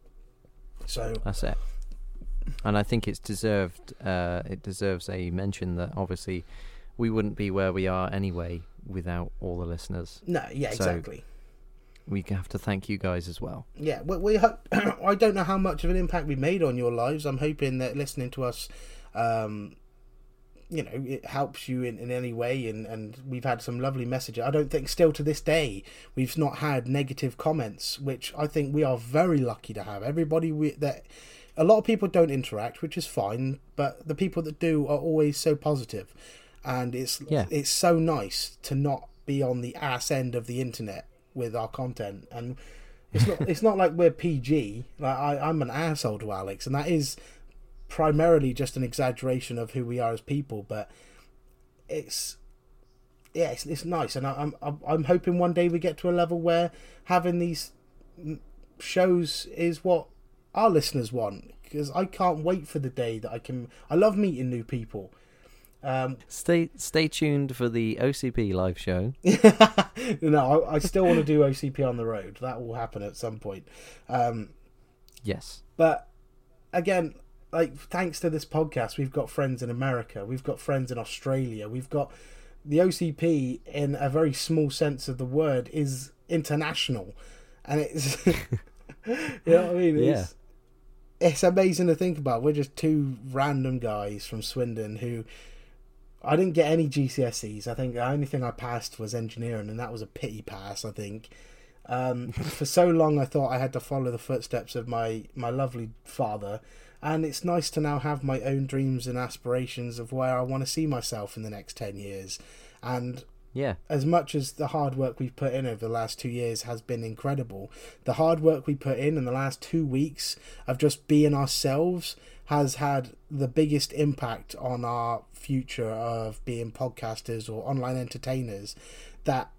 so that's it. And I think it's deserved. Uh, it deserves a mention that obviously we wouldn't be where we are anyway without all the listeners. no yeah So- exactly We have to thank you guys as well. yeah we, we hope i don't know how much of an impact we made on your lives i'm hoping that listening to us um you know it helps you in, in any way and and we've had some lovely messages i don't think still to this day we've not had negative comments which i think we are very lucky to have everybody we that a lot of people don't interact which is fine but the people that do are always so positive and it's Yeah. it's so nice to not be on the ass end of the internet with our content and it's not it's not like we're PG. Like I, I'm an asshole to Alex, and that is primarily just an exaggeration of who we are as people. But it's yeah, it's, it's nice, and I, I'm I'm I'm hoping one day we get to a level where having these shows is what our listeners want. Because I can't wait for the day that I can. I love meeting new people. Um, Stay stay tuned for the OCP live show. no, I, I still want to do OCP on the road. That will happen at some point. Um, Yes. But again, like thanks to this podcast, we've got friends in America, we've got friends in Australia, we've got the OCP in a very small sense of the word is international, and it's you know what I mean. It's, it's amazing to think about. We're just two random guys from Swindon who I didn't get any GCSEs. I think the only thing I passed was engineering, and that was a pity pass. I think. Um, for so long, I thought I had to follow the footsteps of my my lovely father, and it's nice to now have my own dreams and aspirations of where I want to see myself in the next ten years. And Yeah. as much as the hard work we've put in over the last two years has been incredible, the hard work we put in in the last two weeks of just being ourselves has had the biggest impact on our future of being podcasters or online entertainers that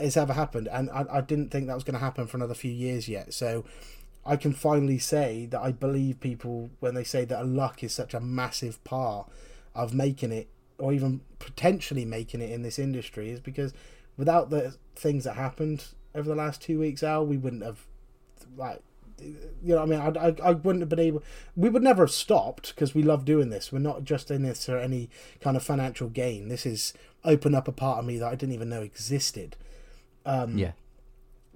has ever happened. And I, I didn't think that was going to happen for another few years yet. So I can finally say that I believe people when they say that luck is such a massive part of making it or even potentially making it in this industry is because without the things that happened over the last two weeks, Al, we wouldn't have like you know I mean? I, I, I wouldn't have been able we would never have stopped because we love doing this. We're not just in this for any kind of financial gain. This is open up a part of me that I didn't even know existed. Um Yeah.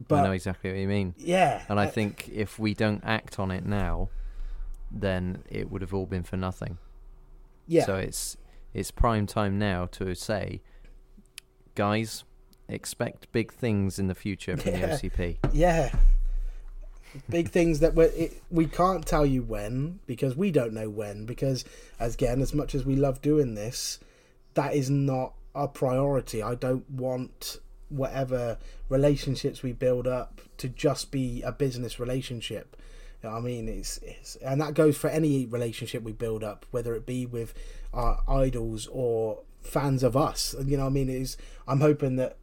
But I know exactly what you mean. yeah And I think if we don't act on it now, then it would have all been for nothing. yeah So it's it's prime time now to say, guys, expect big things in the future from Yeah. the OCP. Yeah. Big things that we it, we can't tell you when because we don't know when because as again as much as we love doing this that is not our priority. I don't want whatever relationships we build up to just be a business relationship. I mean, it's, it's and that goes for any relationship we build up, whether it be with our idols or fans of us. You know what I mean? Is I'm hoping that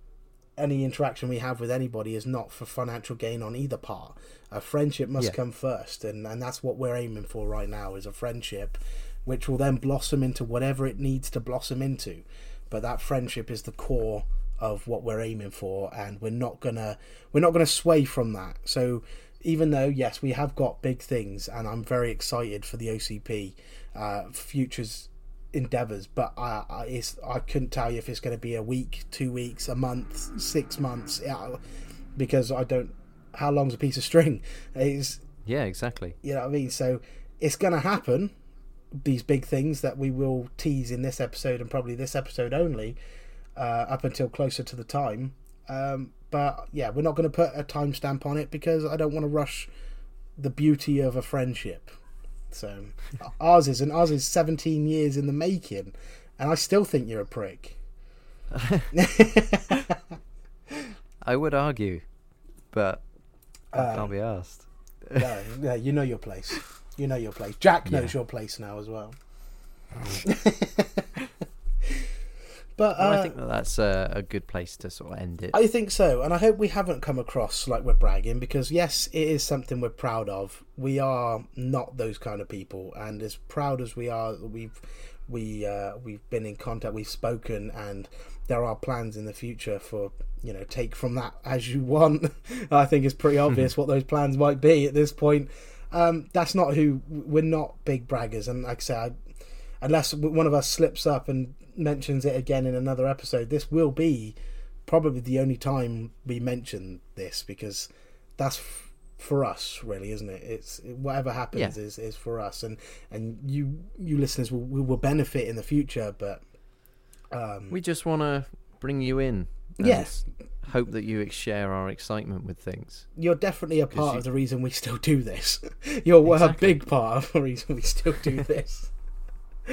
any interaction we have with anybody is not for financial gain on either part. A friendship must Yeah. come first, and, and that's what we're aiming for right now is a friendship, which will then blossom into whatever it needs to blossom into. But that friendship is the core of what we're aiming for, and we're not gonna we're not gonna sway from that. So even though yes, we have got big things, and I'm very excited for the OCP uh, futures endeavors but I, I it's I couldn't tell you if it's going to be a week, two weeks, a month, six months, yeah, because I don't. How long's a piece of string? is Yeah, exactly. you know what I mean. So it's going to happen. These big things that we will tease in this episode and probably this episode only, uh, up until closer to the time. Um, but yeah, we're not going to put a timestamp on it because I don't want to rush the beauty of a friendship. So ours is, and ours is 17 years in the making, and I still think you're a prick. I would argue, but I Um, can't be asked. no, no, you know your place. You know your place. Jack knows Yeah. your place now as well. But Well, uh, I think that that's a, a good place to sort of end it. I think so, and I hope we haven't come across like we're bragging because yes, it is something we're proud of. We are not those kind of people, and as proud as we are, we've we uh, we've been in contact, we've spoken, and there are plans in the future for you know take from that as you want. I think it's pretty obvious what those plans might be at this point. Um, that's not who we're not big braggers, and like I say, I, unless one of us slips up and mentions it again in another episode, this will be probably the only time we mention this because that's f- for us, really, isn't it? It's whatever happens Yeah. is, is for us, and and you you listeners will will benefit in the future, but um, We just want to bring you in. Yes. Hope that you share our excitement with things. you're definitely a part you- of the reason we still do this. you're a big part of the reason we still do this.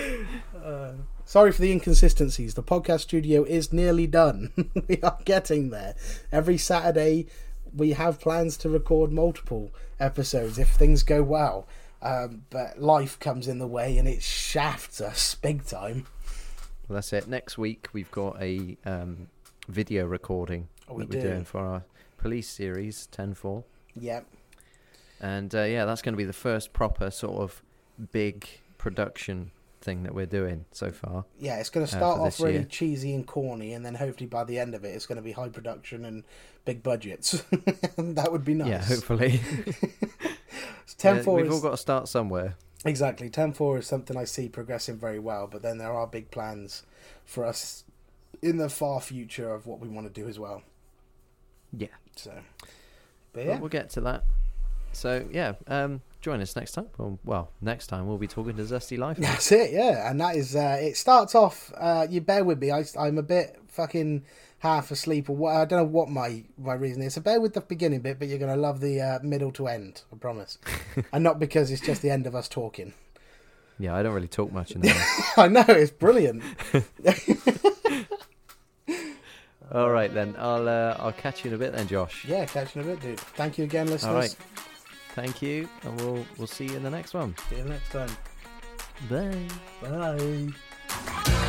Uh, sorry for the inconsistencies. The podcast studio is nearly done. we are getting there. Every Saturday, we have plans to record multiple episodes if things go well. Um, but life comes in the way and it shafts us big time. Well, that's it. Next week we've got a um, video recording Oh, we that we're do. doing for our police series 10-4. Yep. and uh, yeah, that's going to be the first proper sort of big production thing that we're doing so far. Yeah, it's going to Uh, start for off really year. cheesy and corny, and then hopefully by the end of it, it's going to be high production and big budgets. that would be nice. Yeah, hopefully. Ten Yeah, four we've is all got to start somewhere. exactly ten four is something I see progressing very well, but then there are big plans for us in the far future of what we want to do as well. Yeah. So, but But yeah, we'll get to that. So yeah, um, join us next time. Well, well, next time we'll be talking to Zesty Life. That's it, yeah. And that is, uh, it starts off, uh, you bear with me, I, I'm a bit fucking half asleep or what, I don't know what my, my reason is. So bear with the beginning bit, but you're going to love the uh, middle to end, I promise. and not because it's just the end of us talking. Yeah, I don't really talk much in there. I know, it's brilliant. All right then, I'll uh, I'll catch you in a bit then, Josh. Yeah, catch you in a bit, dude. Thank you again, listeners. Thank you, and we'll we'll see you in the next one. See you next time. Bye. Bye.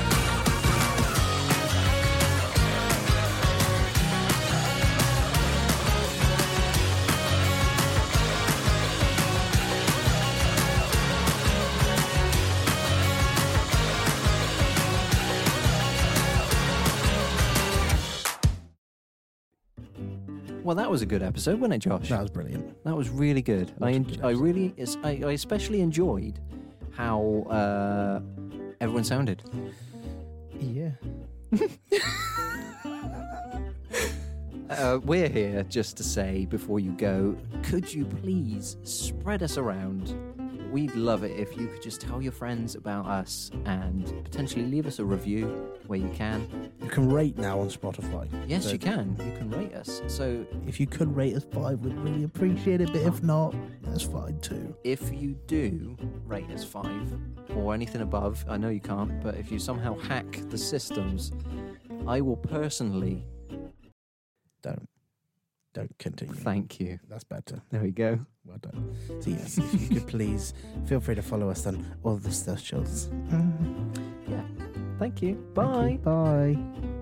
Well, that was a good episode, wasn't it, Josh? That was brilliant. That was really good. I, en- good I really, I, I especially enjoyed how uh, everyone sounded. Yeah. Uh, we're here just to say before you go, could you please spread us around? We'd love it if you could just tell your friends about us and potentially leave us a review where you can. You can rate now on Spotify. Yes, So you can. You can rate us. So If you could rate us five, we'd really appreciate it. But if not, that's fine too. if you do rate us five or anything above, I know you can't, but if you somehow hack the systems, I will personally Don't, don't continue. thank you. That's better. There we go. Well done. So yes, if you could please feel free to follow us on all the socials. Mm. Yeah. Thank you. Thank Bye. you. Bye.